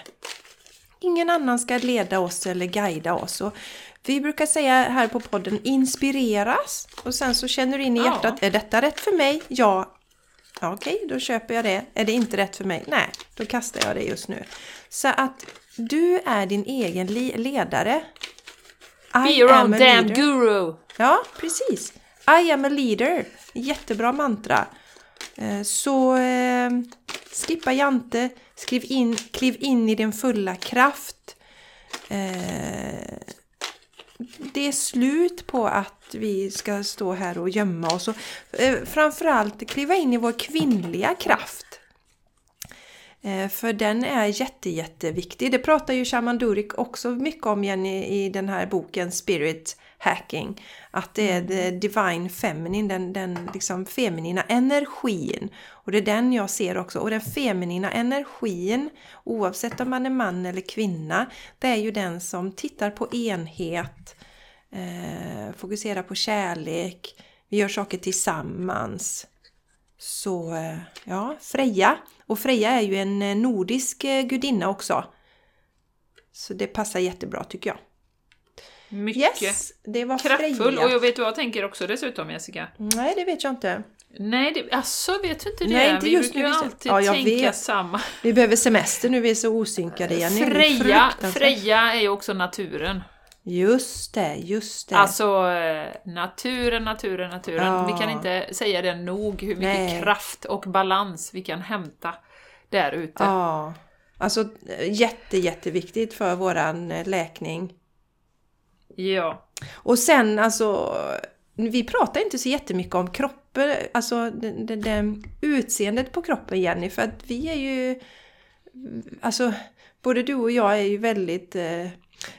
Ingen annan ska leda oss eller guida oss. Och vi brukar säga här på podden inspireras och sen så känner du in i Ja. hjärtat, är detta rätt för mig? Ja. ja Okej, då köper jag det. Är det inte rätt för mig? Nej, då kastar jag det just nu. Så att du är din egen li- ledare. Be I your own a damn leader. guru! Ja, precis. I am a leader. Jättebra mantra. Eh, Så eh, skippa Jante, skriv in, kliv in i din fulla kraft. Eh, det är slut på att vi ska stå här och gömma oss. Och, eh, framförallt kliva in i vår kvinnliga kraft. Eh, För den är jätte, jätteviktig. Det pratar ju Shaman Durek också mycket om igen i, i den här boken Spirit Hacking. Att det är the divine feminine, den, den liksom feminina energin. Och det är den jag ser också. Och den feminina energin, oavsett om man är man eller kvinna, det är ju den som tittar på enhet, eh, fokuserar på kärlek, vi gör saker tillsammans. Så eh, ja, Freja. Och Freja är ju en eh, nordisk eh, gudinna också. Så det passar jättebra tycker jag. Mycket. Yes, det var Kraftfull. Freja. Och jag vet vad jag tänker också dessutom Jessica. Nej, det vet jag inte. Nej, det, alltså vet du inte det? Nej, inte vi just brukar ju alltid Ja, tänka vet. samma. Vi behöver semester nu, vi är så osynkade igen. Freja. Freja är ju också naturen. Just det, just det. Alltså eh, naturen, naturen, naturen. Ja. Vi kan inte säga det nog hur mycket Nej. kraft och balans vi kan hämta där ute. Ja. Alltså eh, jätte, jätteviktigt för våran eh, läkning. Ja. Och sen alltså, vi pratar inte så jättemycket om kroppen, alltså det, det, det, utseendet på kroppen Jenny, för att vi är ju, alltså både du och jag är ju väldigt eh,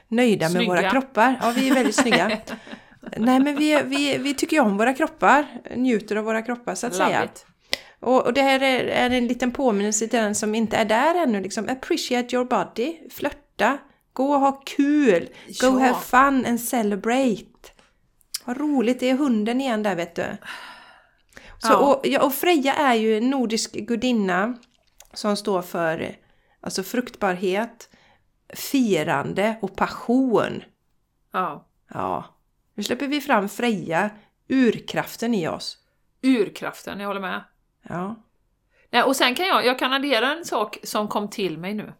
nöjda Snygga. med våra kroppar. Ja, vi är väldigt snygga. Nej, men vi, vi, vi tycker ju om våra kroppar, njuter av våra kroppar så att Love säga. it. Och, det här är, en liten påminnelse till den som inte är där ännu. Liksom, appreciate your body, flörta, gå och ha kul, go Ja. have fun and celebrate. Vad roligt, det är hunden igen där vet du. Så, Ja. och, ja, och Freja är ju en nordisk gudinna som står för alltså fruktbarhet, firande och passion. Ja. Ja, nu släpper vi fram Freja, urkraften i oss. Urkraften, jag håller med. Ja, Nej, och sen kan jag, jag kan addera en sak som kom till mig nu.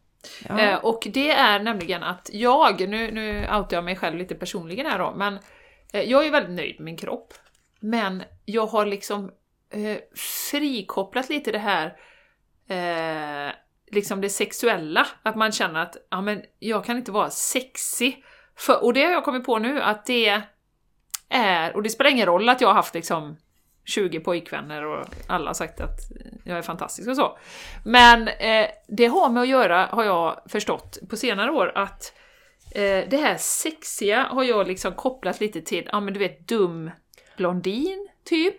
ja. Eh, och det är nämligen att jag, nu, nu outar jag mig själv lite personligen här då, men eh, jag är väldigt nöjd med min kropp. Men jag har liksom eh, frikopplat lite det här, eh, liksom det sexuella, att man känner att ja, men jag kan inte vara sexig. För, och det har jag kommit på nu att det är, och det spelar ingen roll att jag har haft liksom 20 pojkvänner och alla har sagt att jag är fantastisk och så. Men eh, det har med att göra, har jag förstått på senare år, att eh, det här sexiga har jag liksom kopplat lite till, ja men du vet dum blondin, typ.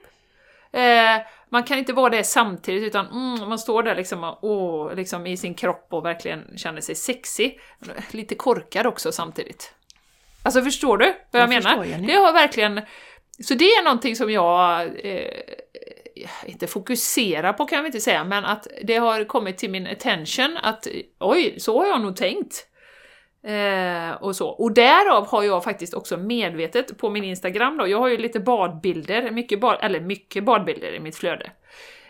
Eh, man kan inte vara det samtidigt utan mm, man står där liksom, och, åh, liksom i sin kropp och verkligen känner sig sexig. Lite korkad också samtidigt. Alltså förstår du vad jag, Jag menar? Jenny. Det har verkligen så det är någonting som jag eh, inte fokuserar på kan jag inte säga, men att det har kommit till min attention att oj, så har jag nog tänkt. Eh, och så. Och därav har jag faktiskt också medvetet på min Instagram då, jag har ju lite badbilder, mycket bad, eller mycket badbilder i mitt flöde.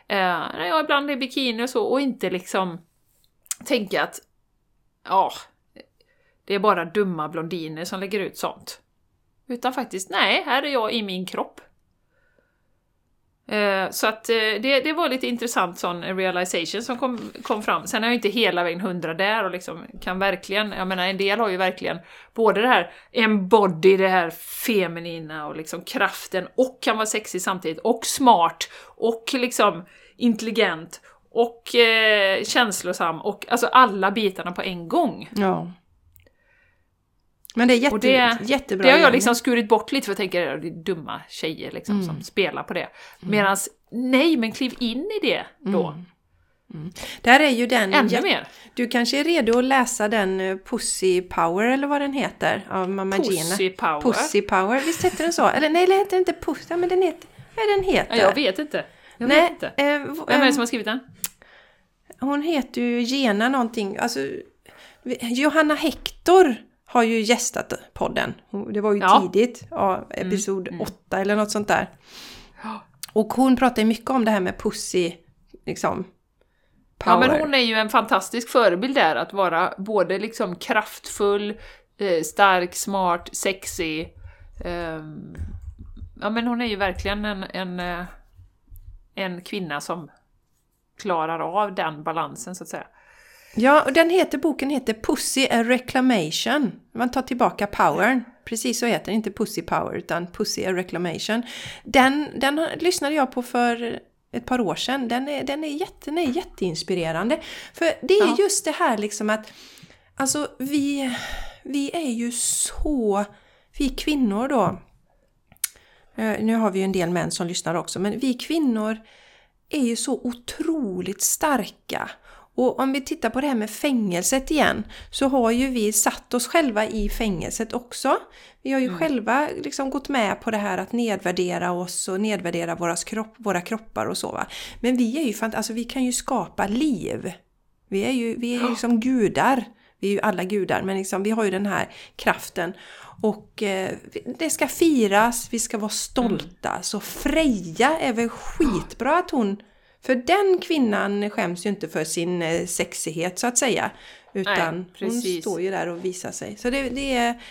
Eh, när jag ibland är i bikini och så, och inte liksom tänka att ja, det är bara dumma blondiner som lägger ut sånt. Utan faktiskt, nej, här är jag i min kropp. Eh, så att eh, det, det var lite intressant sån realization som kom, kom fram. Sen är jag inte hela vägen hundra där och liksom kan verkligen, jag menar en del har ju verkligen både det här embody, det här feminina och liksom kraften och kan vara sexig samtidigt och smart och liksom intelligent och eh, känslosam och alltså alla bitarna på en gång. Ja. Men det är jätte, Och det- jättebra. Det har jag liksom skurit bort lite för jag tänker att det är dumma tjejer liksom Mm. som spelar på det. Medan nej, men kliv in i det då. Där är ju den... Ännu mer. Du kanske är redo att läsa den eh, Pussy Power eller vad den heter av Mamma Gina. Pussy power. Pussy Power, visst heter den så? Eller nej, det heter inte Pussy, ja, men den heter... Vad den heter? Ja, jag vet inte. Jag nej, vet inte. eh, Vem är det eh, som har skrivit den? Hon heter ju Gena någonting, alltså... Johanna Hector har ju gästat podden. Det var ju Ja. Mm, tidigt, ja, episod åtta eller något sånt där. Och hon pratar ju mycket om det här med Pussy, liksom... Power. Ja, men hon är ju en fantastisk förebild där, att vara både liksom kraftfull, eh, stark, smart, sexig. ehm, ja, men hon är ju verkligen en, en, eh, en kvinna som klarar av den balansen, så att säga. Ja, och den heter, boken heter Pussy a Reclamation. Man tar tillbaka powern. Precis så heter den, inte Pussy Power utan Pussy a Reclamation. Den, den lyssnade jag på för ett par år sedan. Den är, den är, jätte, den är jätteinspirerande. För det är Ja. just det här liksom att Alltså vi, vi är ju så... Vi kvinnor då. eh, Nu har vi ju en del män som lyssnar också, men vi kvinnor är ju så otroligt starka. Och om vi tittar på det här med fängelset igen så har ju vi satt oss själva i fängelset också. Vi har ju själva liksom gått med på det här att nedvärdera oss och nedvärdera våra, kropp, våra kroppar och så. Va? Men vi är ju fant- alltså vi kan ju skapa liv. Vi är ju, vi är ju liksom gudar. Vi är ju alla gudar, men liksom, vi har ju den här kraften. Och eh, det ska firas, vi ska vara stolta. Så Freja är väl skitbra att hon... För den kvinnan skäms ju inte för sin eh, sexighet så att säga. Utan hon precis. står ju där och visar sig. Så det, det är...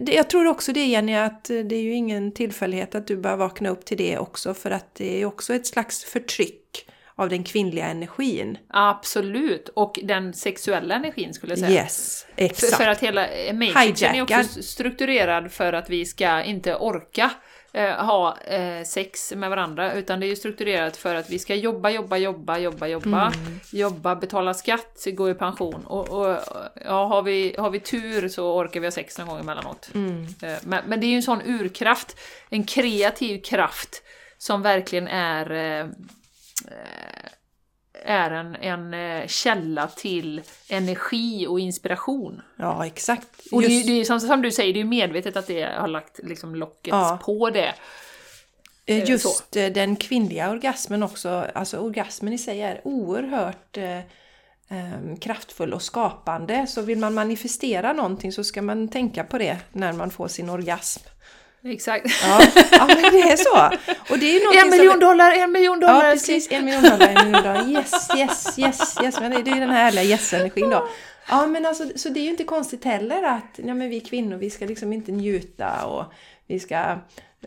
det- Jag tror också det Jenny, att det är ju ingen tillfällighet att du bör vakna upp till det också. För att det är också ett slags förtryck av den kvinnliga energin. Absolut, och den sexuella energin skulle jag säga. Yes, För, exakt. för att hela Matrixen är också strukturerad för att vi ska inte orka eh, ha eh, sex med varandra, utan det är ju strukturerat för att vi ska jobba, jobba, jobba, jobba, jobba, Mm. jobba, betala skatt, gå i pension. Och, och ja, har, vi, har vi tur så orkar vi ha sex någon gång emellanåt. Mm. Eh, Men, men det är ju en sån urkraft, en kreativ kraft som verkligen är är en, en eh, källa till energi och inspiration. Ja, exakt. Och det, är Just, det är, som, som du säger, det är medvetet att det har lagt liksom, locket Ja. på det. eh, så. just eh, den kvinnliga orgasmen också, alltså orgasmen i sig är oerhört eh, eh, kraftfull och skapande. Så vill man manifestera någonting så ska man tänka på det när man får sin orgasm. Exakt. Ja, ja men det är så. Och det är en miljon dollar, en miljon dollar! Ja, precis. En miljon dollar, en miljon dollar. Yes, yes, yes, yes. Men det är ju den här härliga yes-energin då. Ja, men alltså, så det är ju inte konstigt heller att ja, men vi kvinnor, vi ska liksom inte njuta och vi ska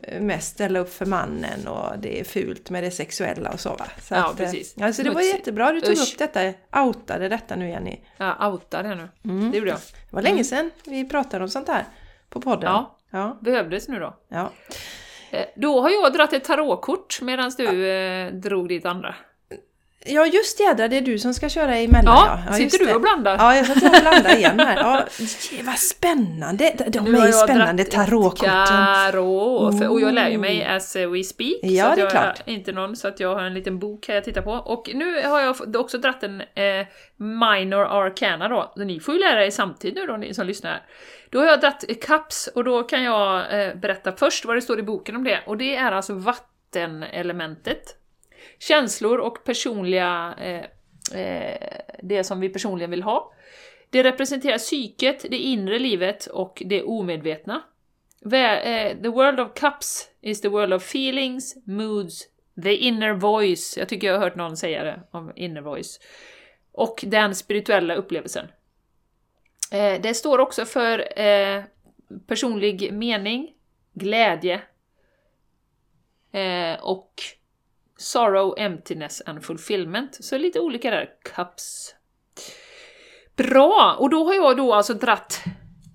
eh, mest ställa upp för mannen och det är fult med det sexuella och så va. Så Ja, att, eh, precis. Ja, så det var jättebra du tog Usch. upp detta, outade detta nu Jenny. Ja, outa det nu. Mm. Det gjorde jag. Det var länge sedan vi pratade om sånt här på podden. Ja. Ja, Behövdes nu då. ja. Eh, Då har jag dragit ett tarotkort medan du eh, drog ditt andra. Ja, just jädra, det är du som ska köra emellan. Ja, ja sitter du och blandar? Ja, jag sitter och blandar igen här. Ja, je, vad spännande! De, Nu är ju spännande, tarotkorten. Tarot, och jag lär ju mig Oh. as we speak. Ja, det är klart. inte någon, så att jag har en liten bok här jag tittar på. Och nu har jag också dratt en eh, minor arcana då. Ni får ju lära er samtidigt nu då, ni som lyssnar. Då har jag dratt cups och då kan jag eh, berätta först vad det står i boken om det. Och det är alltså vattenelementet. Känslor och personliga, eh, eh, det som vi personligen vill ha. Det representerar psyket, det inre livet och det omedvetna. Eh, the world of cups is the world of feelings, moods, the inner voice. Jag tycker jag har hört någon säga det om inner voice. Och den spirituella upplevelsen. Eh, det står också för eh, personlig mening, glädje och sorrow, emptiness and fulfillment. Så lite olika där, cups. Bra! Och då har jag då alltså dratt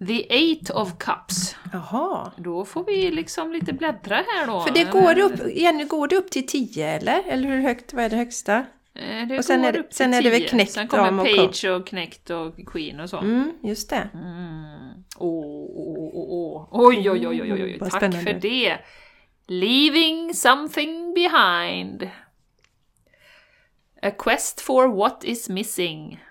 The Eight of Cups. Jaha. Då får vi liksom lite bläddra här då. För det går upp, Jenny, går det upp till 10 eller? Eller hur högt, vad är det högsta? Eh, Det och sen är det- sen är det väl 10. knäckt Sen kommer Page och knäckt och Queen och så. Mm, just det. Mm. Åh, åh, åh, åh. Oj, oj, oj, oj, oj, oj. Vad tack för det! Leaving something behind. A quest for what is missing.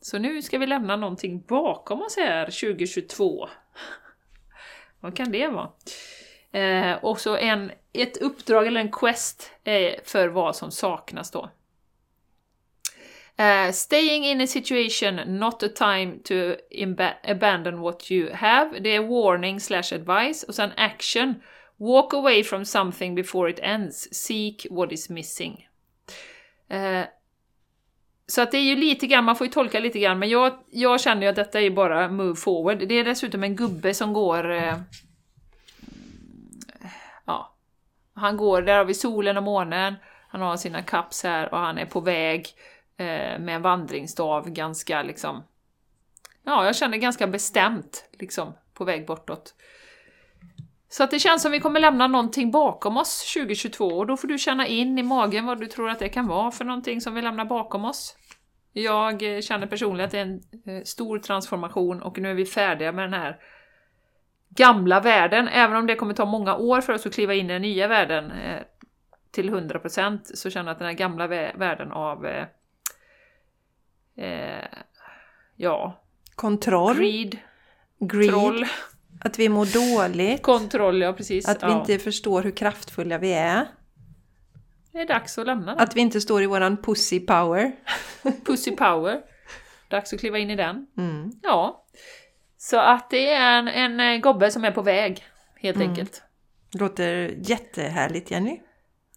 Så nu ska vi lämna någonting bakom oss här 2022. Vad kan det vara? Eh, och så en, ett uppdrag eller en quest eh, för vad som saknas då. Uh, staying in a situation, not a time to abandon what you have. Det är warning slash advice. Och sen action. Walk away from something before it ends. Seek what is missing. Eh, så att det är ju lite grann, man får ju tolka lite grann, men jag, jag känner ju att detta är ju bara move forward. Det är dessutom en gubbe som går... Eh, ja, han går, där har vi solen och månen, han har sina kaps här och han är på väg eh, med en vandringsstav ganska liksom... Ja, jag känner ganska bestämt liksom på väg bortåt. Så att det känns som vi kommer lämna någonting bakom oss 2022 och då får du känna in i magen vad du tror att det kan vara för någonting som vi lämnar bakom oss. Jag eh, känner personligen att det är en eh, stor transformation och nu är vi färdiga med den här gamla världen. Även om det kommer ta många år för oss att kliva in i den nya världen eh, till 100% så känner jag att den här gamla vä- världen av eh, ja, Kontroll, greed, greed, troll, att vi mår dåligt, kontroll, ja precis. att vi ja. inte förstår hur kraftfulla vi är, Det är dags att lämna den. att vi inte står i våran pussy power. Pussy power. Dags att kliva in i den. Mm. Ja. Så att det är en, en gobbe som är på väg, helt Mm. enkelt. Låter jättehärligt Jenny.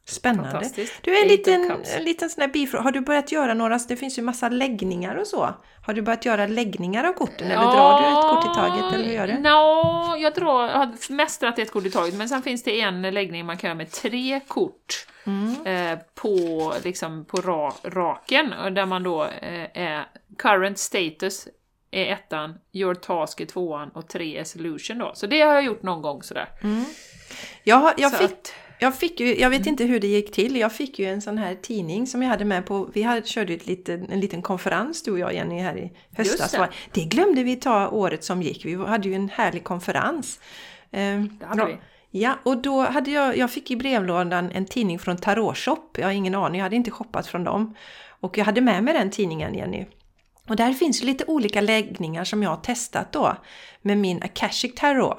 Spännande. Du, en liten, en liten sån här bifråga. Har du börjat göra några, det finns ju massa läggningar och så. Har du börjat göra läggningar av korten eller drar du ett kort i taget eller gör du? Nå, jag drar, jag har mest dragit ett kort i taget, men sen finns det en läggning man kan göra med tre kort Mm. eh, på, liksom, på ra, raken, där man då eh, är current status är ettan, your task är tvåan och tre är solution då. Så det har jag gjort någon gång sådär. Jag, har- jag, Så fick, att- jag fick ju, jag vet inte hur det gick till, jag fick ju en sån här tidning som jag hade med på, vi hade, körde ett liten, en liten konferens du och jag Jenny här i höstas. det. Det. glömde vi ta året som gick, vi hade ju en härlig konferens. Ehm, Det hade vi. Ja, och då hade jag, jag fick i brevlådan en tidning från Tarot Shop. Jag har ingen aning, jag hade inte shoppat från dem. Och jag hade med mig den tidningen, Jenny. Och där finns lite olika läggningar som jag har testat då med min Akashic Tarot.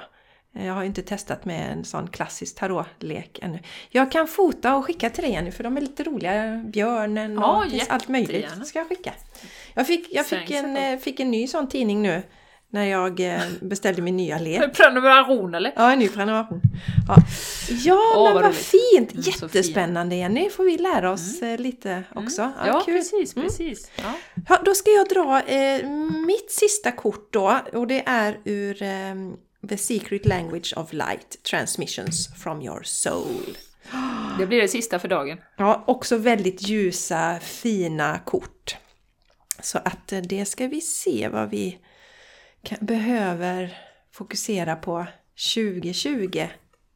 Jag har inte testat med en sån klassisk tarotlek ännu. Jag kan fota och skicka till dig Jenny, för de är lite roliga. Björnen och Ja, finns allt möjligt. ska jag skicka. Jag fick, jag fick, en, eh, fick en ny sån tidning nu när jag eh, beställde min nya lek. Prenumeration eller? Ja, en ny prenumeration. Ja, ja Åh, men vad vad fint! Mm, så Jättespännande Jenny, får vi lära oss eh, lite också. Ja, kul. precis, Mm. precis. Ja. Ja, då ska jag dra eh, mitt sista kort då och det är ur eh, The Secret Language of Light Transmissions from your soul. Det blir det sista för dagen. Ja, också väldigt ljusa, fina kort. Så att eh, det ska vi se vad vi kan, behöver fokusera på 2020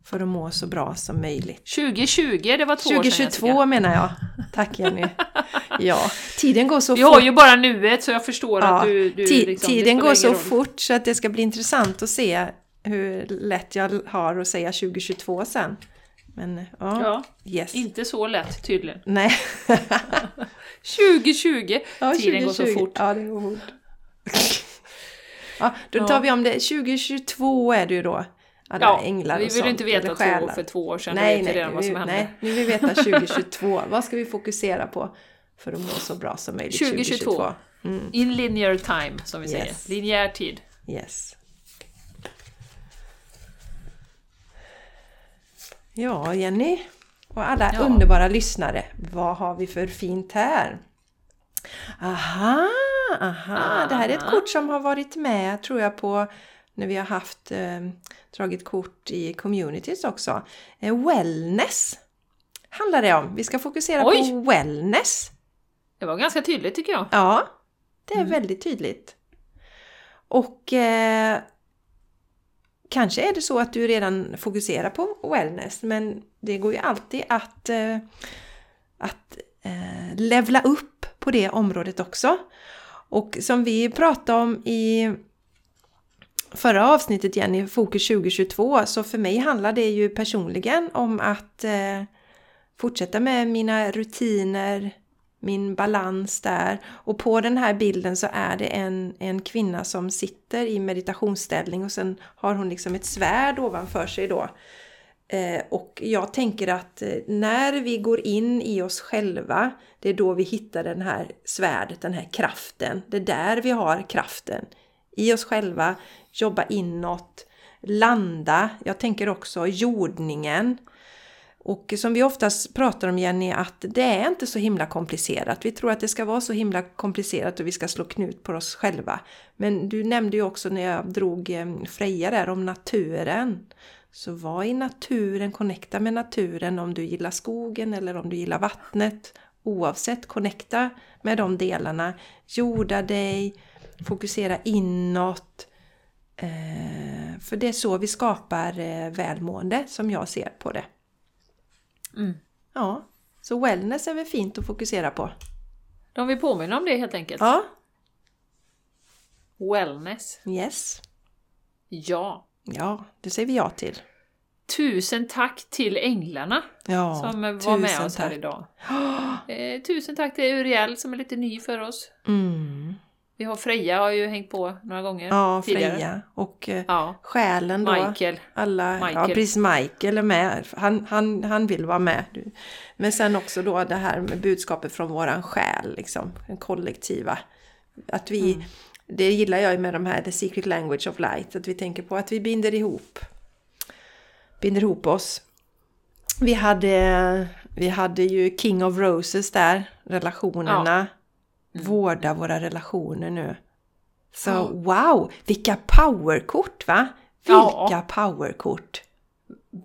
för att må så bra som möjligt. 2020, det var två år sedan 2022 Jessica. menar jag. Tack Jenny. ja, tiden går så Vi fort. har ju bara nuet så jag förstår Ja, att du... du liksom, tiden går så roll. fort så att det ska bli intressant att se hur lätt jag har att säga 2022 sen. Men ja, Ja, yes. inte så lätt tydligen. Nej. 2020! Ja, Tiden går så 2020. fort. Ja, det går fort. ja, då tar vi om det. 2022 är det ju då. Alla Ja, änglar vi vill sånt, inte veta två, för två år sedan, Nej, nej, redan vad som hände. nej, nu vill vi veta 2022. Vad ska vi fokusera på för att må så bra som möjligt 2022. 2022? Mm, In linear time, som vi säger. Yes. Linjär tid. yes. Ja, Jenny och alla Ja. underbara lyssnare. Vad har vi för fint här? Aha, aha, det här är ett Aha. kort som har varit med tror jag på när vi har haft eh, dragit kort i communities också. Eh, wellness handlar det om. Vi ska fokusera Oj! på wellness. Det var ganska tydligt tycker jag. Ja, det är Mm. väldigt tydligt. Och eh, kanske är det så att du redan fokuserar på wellness, men det går ju alltid att, eh, att eh, levla upp på det området också. Och som vi pratade om i förra avsnittet Jenny, Fokus 2022, så för mig handlar det ju personligen om att eh, fortsätta med mina rutiner, min balans där. Och på den här bilden så är det en, en kvinna som sitter i meditationsställning och sen har hon liksom ett svärd ovanför sig då. Eh, och jag tänker att eh, när vi går in i oss själva, det är då vi hittar den här svärdet, den här kraften. Det är där vi har kraften. I oss själva, jobba inåt, landa. Jag tänker också jordningen. Och som vi oftast pratar om Jenny, att det är inte så himla komplicerat. Vi tror att det ska vara så himla komplicerat och vi ska slå knut på oss själva. Men du nämnde ju också när jag drog eh, Freja där om naturen. Så var i naturen, connecta med naturen om du gillar skogen eller om du gillar vattnet. Oavsett, connecta med de delarna. Jorda dig, fokusera inåt. Eh, för det är så vi skapar eh, välmående som jag ser på det. Mm. Ja, så wellness är väl fint att fokusera på. De vill påminna om det helt enkelt. Ja, Wellness. yes. Ja. Ja, det säger vi ja till. Tusen tack till änglarna Ja, som var med oss här tack. idag. Eh, tusen tack till Uriel som är lite ny för oss. Mm. Vi har Freja har ju hängt på några gånger Ja, tidigare. Freja och eh, Ja, själen då. Michael. Alla, ja Michael. precis, Michael är med. Han, han, han vill vara med. Men sen också då det här med budskapet från våran själ, liksom, den kollektiva. Att vi, Mm. det gillar jag ju med de här The Secret Language of Light, att vi tänker på att vi binder ihop, binder ihop oss. Vi hade, vi hade ju King of Roses där, relationerna. Vårda våra relationer nu. Så Ja. wow, vilka powerkort va? Ja. Vilka powerkort!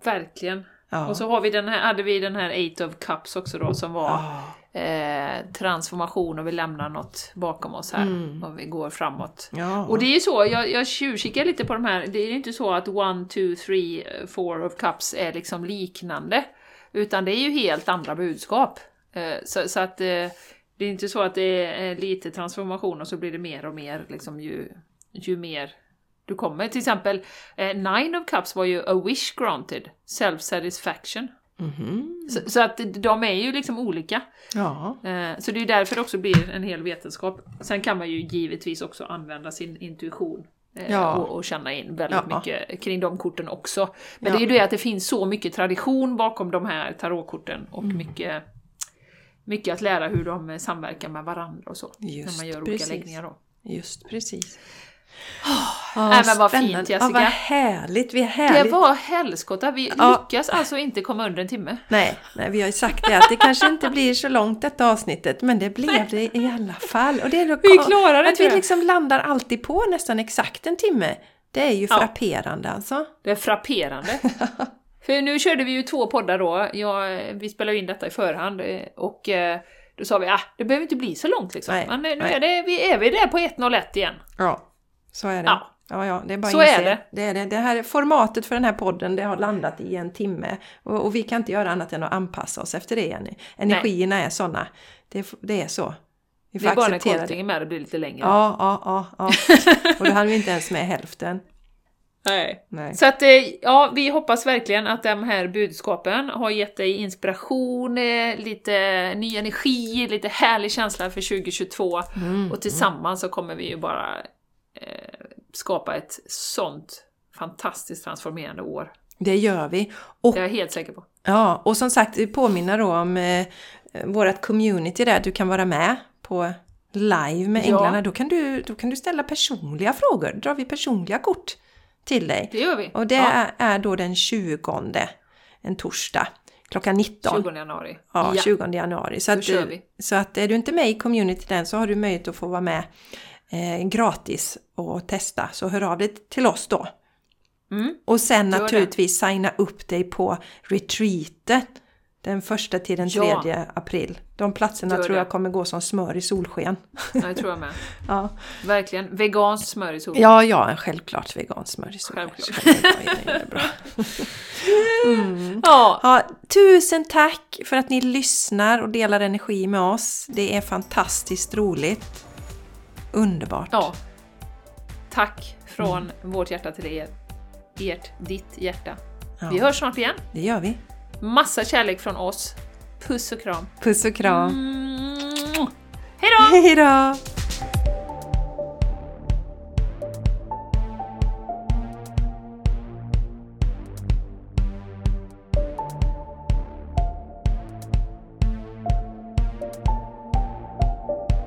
Verkligen. Ja. Och så har vi den här, hade vi den här Eight of Cups också då som var Ja. eh, transformation och vi lämnar något bakom oss här Mm. och vi går framåt. Ja. Och det är ju så, jag, jag tjuvkikar lite på de här, det är ju inte så att one, two, three, four of cups är liksom liknande. Utan det är ju helt andra budskap. Eh, så, så att eh, det är inte så att det är lite transformation och så blir det mer och mer liksom ju, ju mer du kommer. Till exempel, eh, nine of cups var ju a wish granted, self-satisfaction. Mhm. Så, så att de är ju liksom olika. ja. Eh, Så det är därför det också blir en hel vetenskap. Sen kan man ju givetvis också använda sin intuition eh, Ja. och, och känna in väldigt Ja. mycket kring de korten också. Men det är ju det att det finns så mycket tradition bakom de här tarotkorten och Mm. mycket, mycket att lära hur de samverkar med varandra och så. Just när man gör precis. olika läggningar då. Just precis. Nej, men vad fint, spännande. Jessica. Ja, vad härligt, vi är Det härligt. var helskotta, vi Ja. lyckas alltså inte komma under en timme. Nej, nej, vi har ju sagt det att det kanske inte blir så långt detta avsnittet, men det blev det i alla fall. Och det är Vi klarar det, Att vi liksom landar alltid på nästan exakt en timme. Det är ju Ja. frapperande alltså. Det är frapperande. För nu körde vi ju två poddar då, jag, vi spelade in detta i förhand eh, och eh, då sa vi att ah, det behöver inte bli så långt liksom. Nej, Men eh, nu nej. är, det, vi, är vi där på 1.01 igen. Ja, så är det. Ja. Ja, ja, det är bara Så är det. Det, är det. det här formatet för den här podden, det har landat i en timme. Och, och vi kan inte göra annat än att anpassa oss efter det, Jenny. Energierna är sådana. Det, det är så. Vi Det är bara när är med och blir lite längre. Ja, ja, ja, ja. Och då hann vi inte ens med hälften. Nej. Nej. Så att, eh, ja, vi hoppas verkligen att de här budskapen har gett dig inspiration, eh, lite ny energi, lite härlig känsla för 2022. Mm, Och tillsammans så kommer vi ju bara eh, skapa ett sånt fantastiskt transformerande år. Det gör vi. Och Det är jag helt säker på. Ja, och som sagt, vi påminner då om eh, vårt community där du kan vara med på live med Ja. änglarna. Då, kan du, då kan du ställa personliga frågor. Då drar vi personliga kort till dig. Det gör vi. Och det ja, är, är då den 20, en torsdag, klockan 19. 20 januari. Ja, 20 januari. Så Då att, kör vi. så att är du inte med i communityn så har du möjlighet att få vara med eh, gratis och testa. Så hör av dig till oss då. Mm. Och sen Gör det. naturligtvis signa upp dig på retreatet den första till den Ja. tredje april. De platserna tror det. jag kommer gå som smör i solsken. Ja, det tror jag med. Ja, Verkligen. Veganskt smör i solen. ja, ja självklart vegan smör i solsken. Självklart. Självklart. Ja. Ja, tusen tack för att ni lyssnar och delar energi med oss. Det är fantastiskt roligt. Underbart. ja. Tack från vårt hjärta till er. Ert, ditt hjärta. Ja, Vi hörs snart igen. Det gör vi. Massa kärlek från oss. Puss och kram. Puss och kram. Mm. Hej då!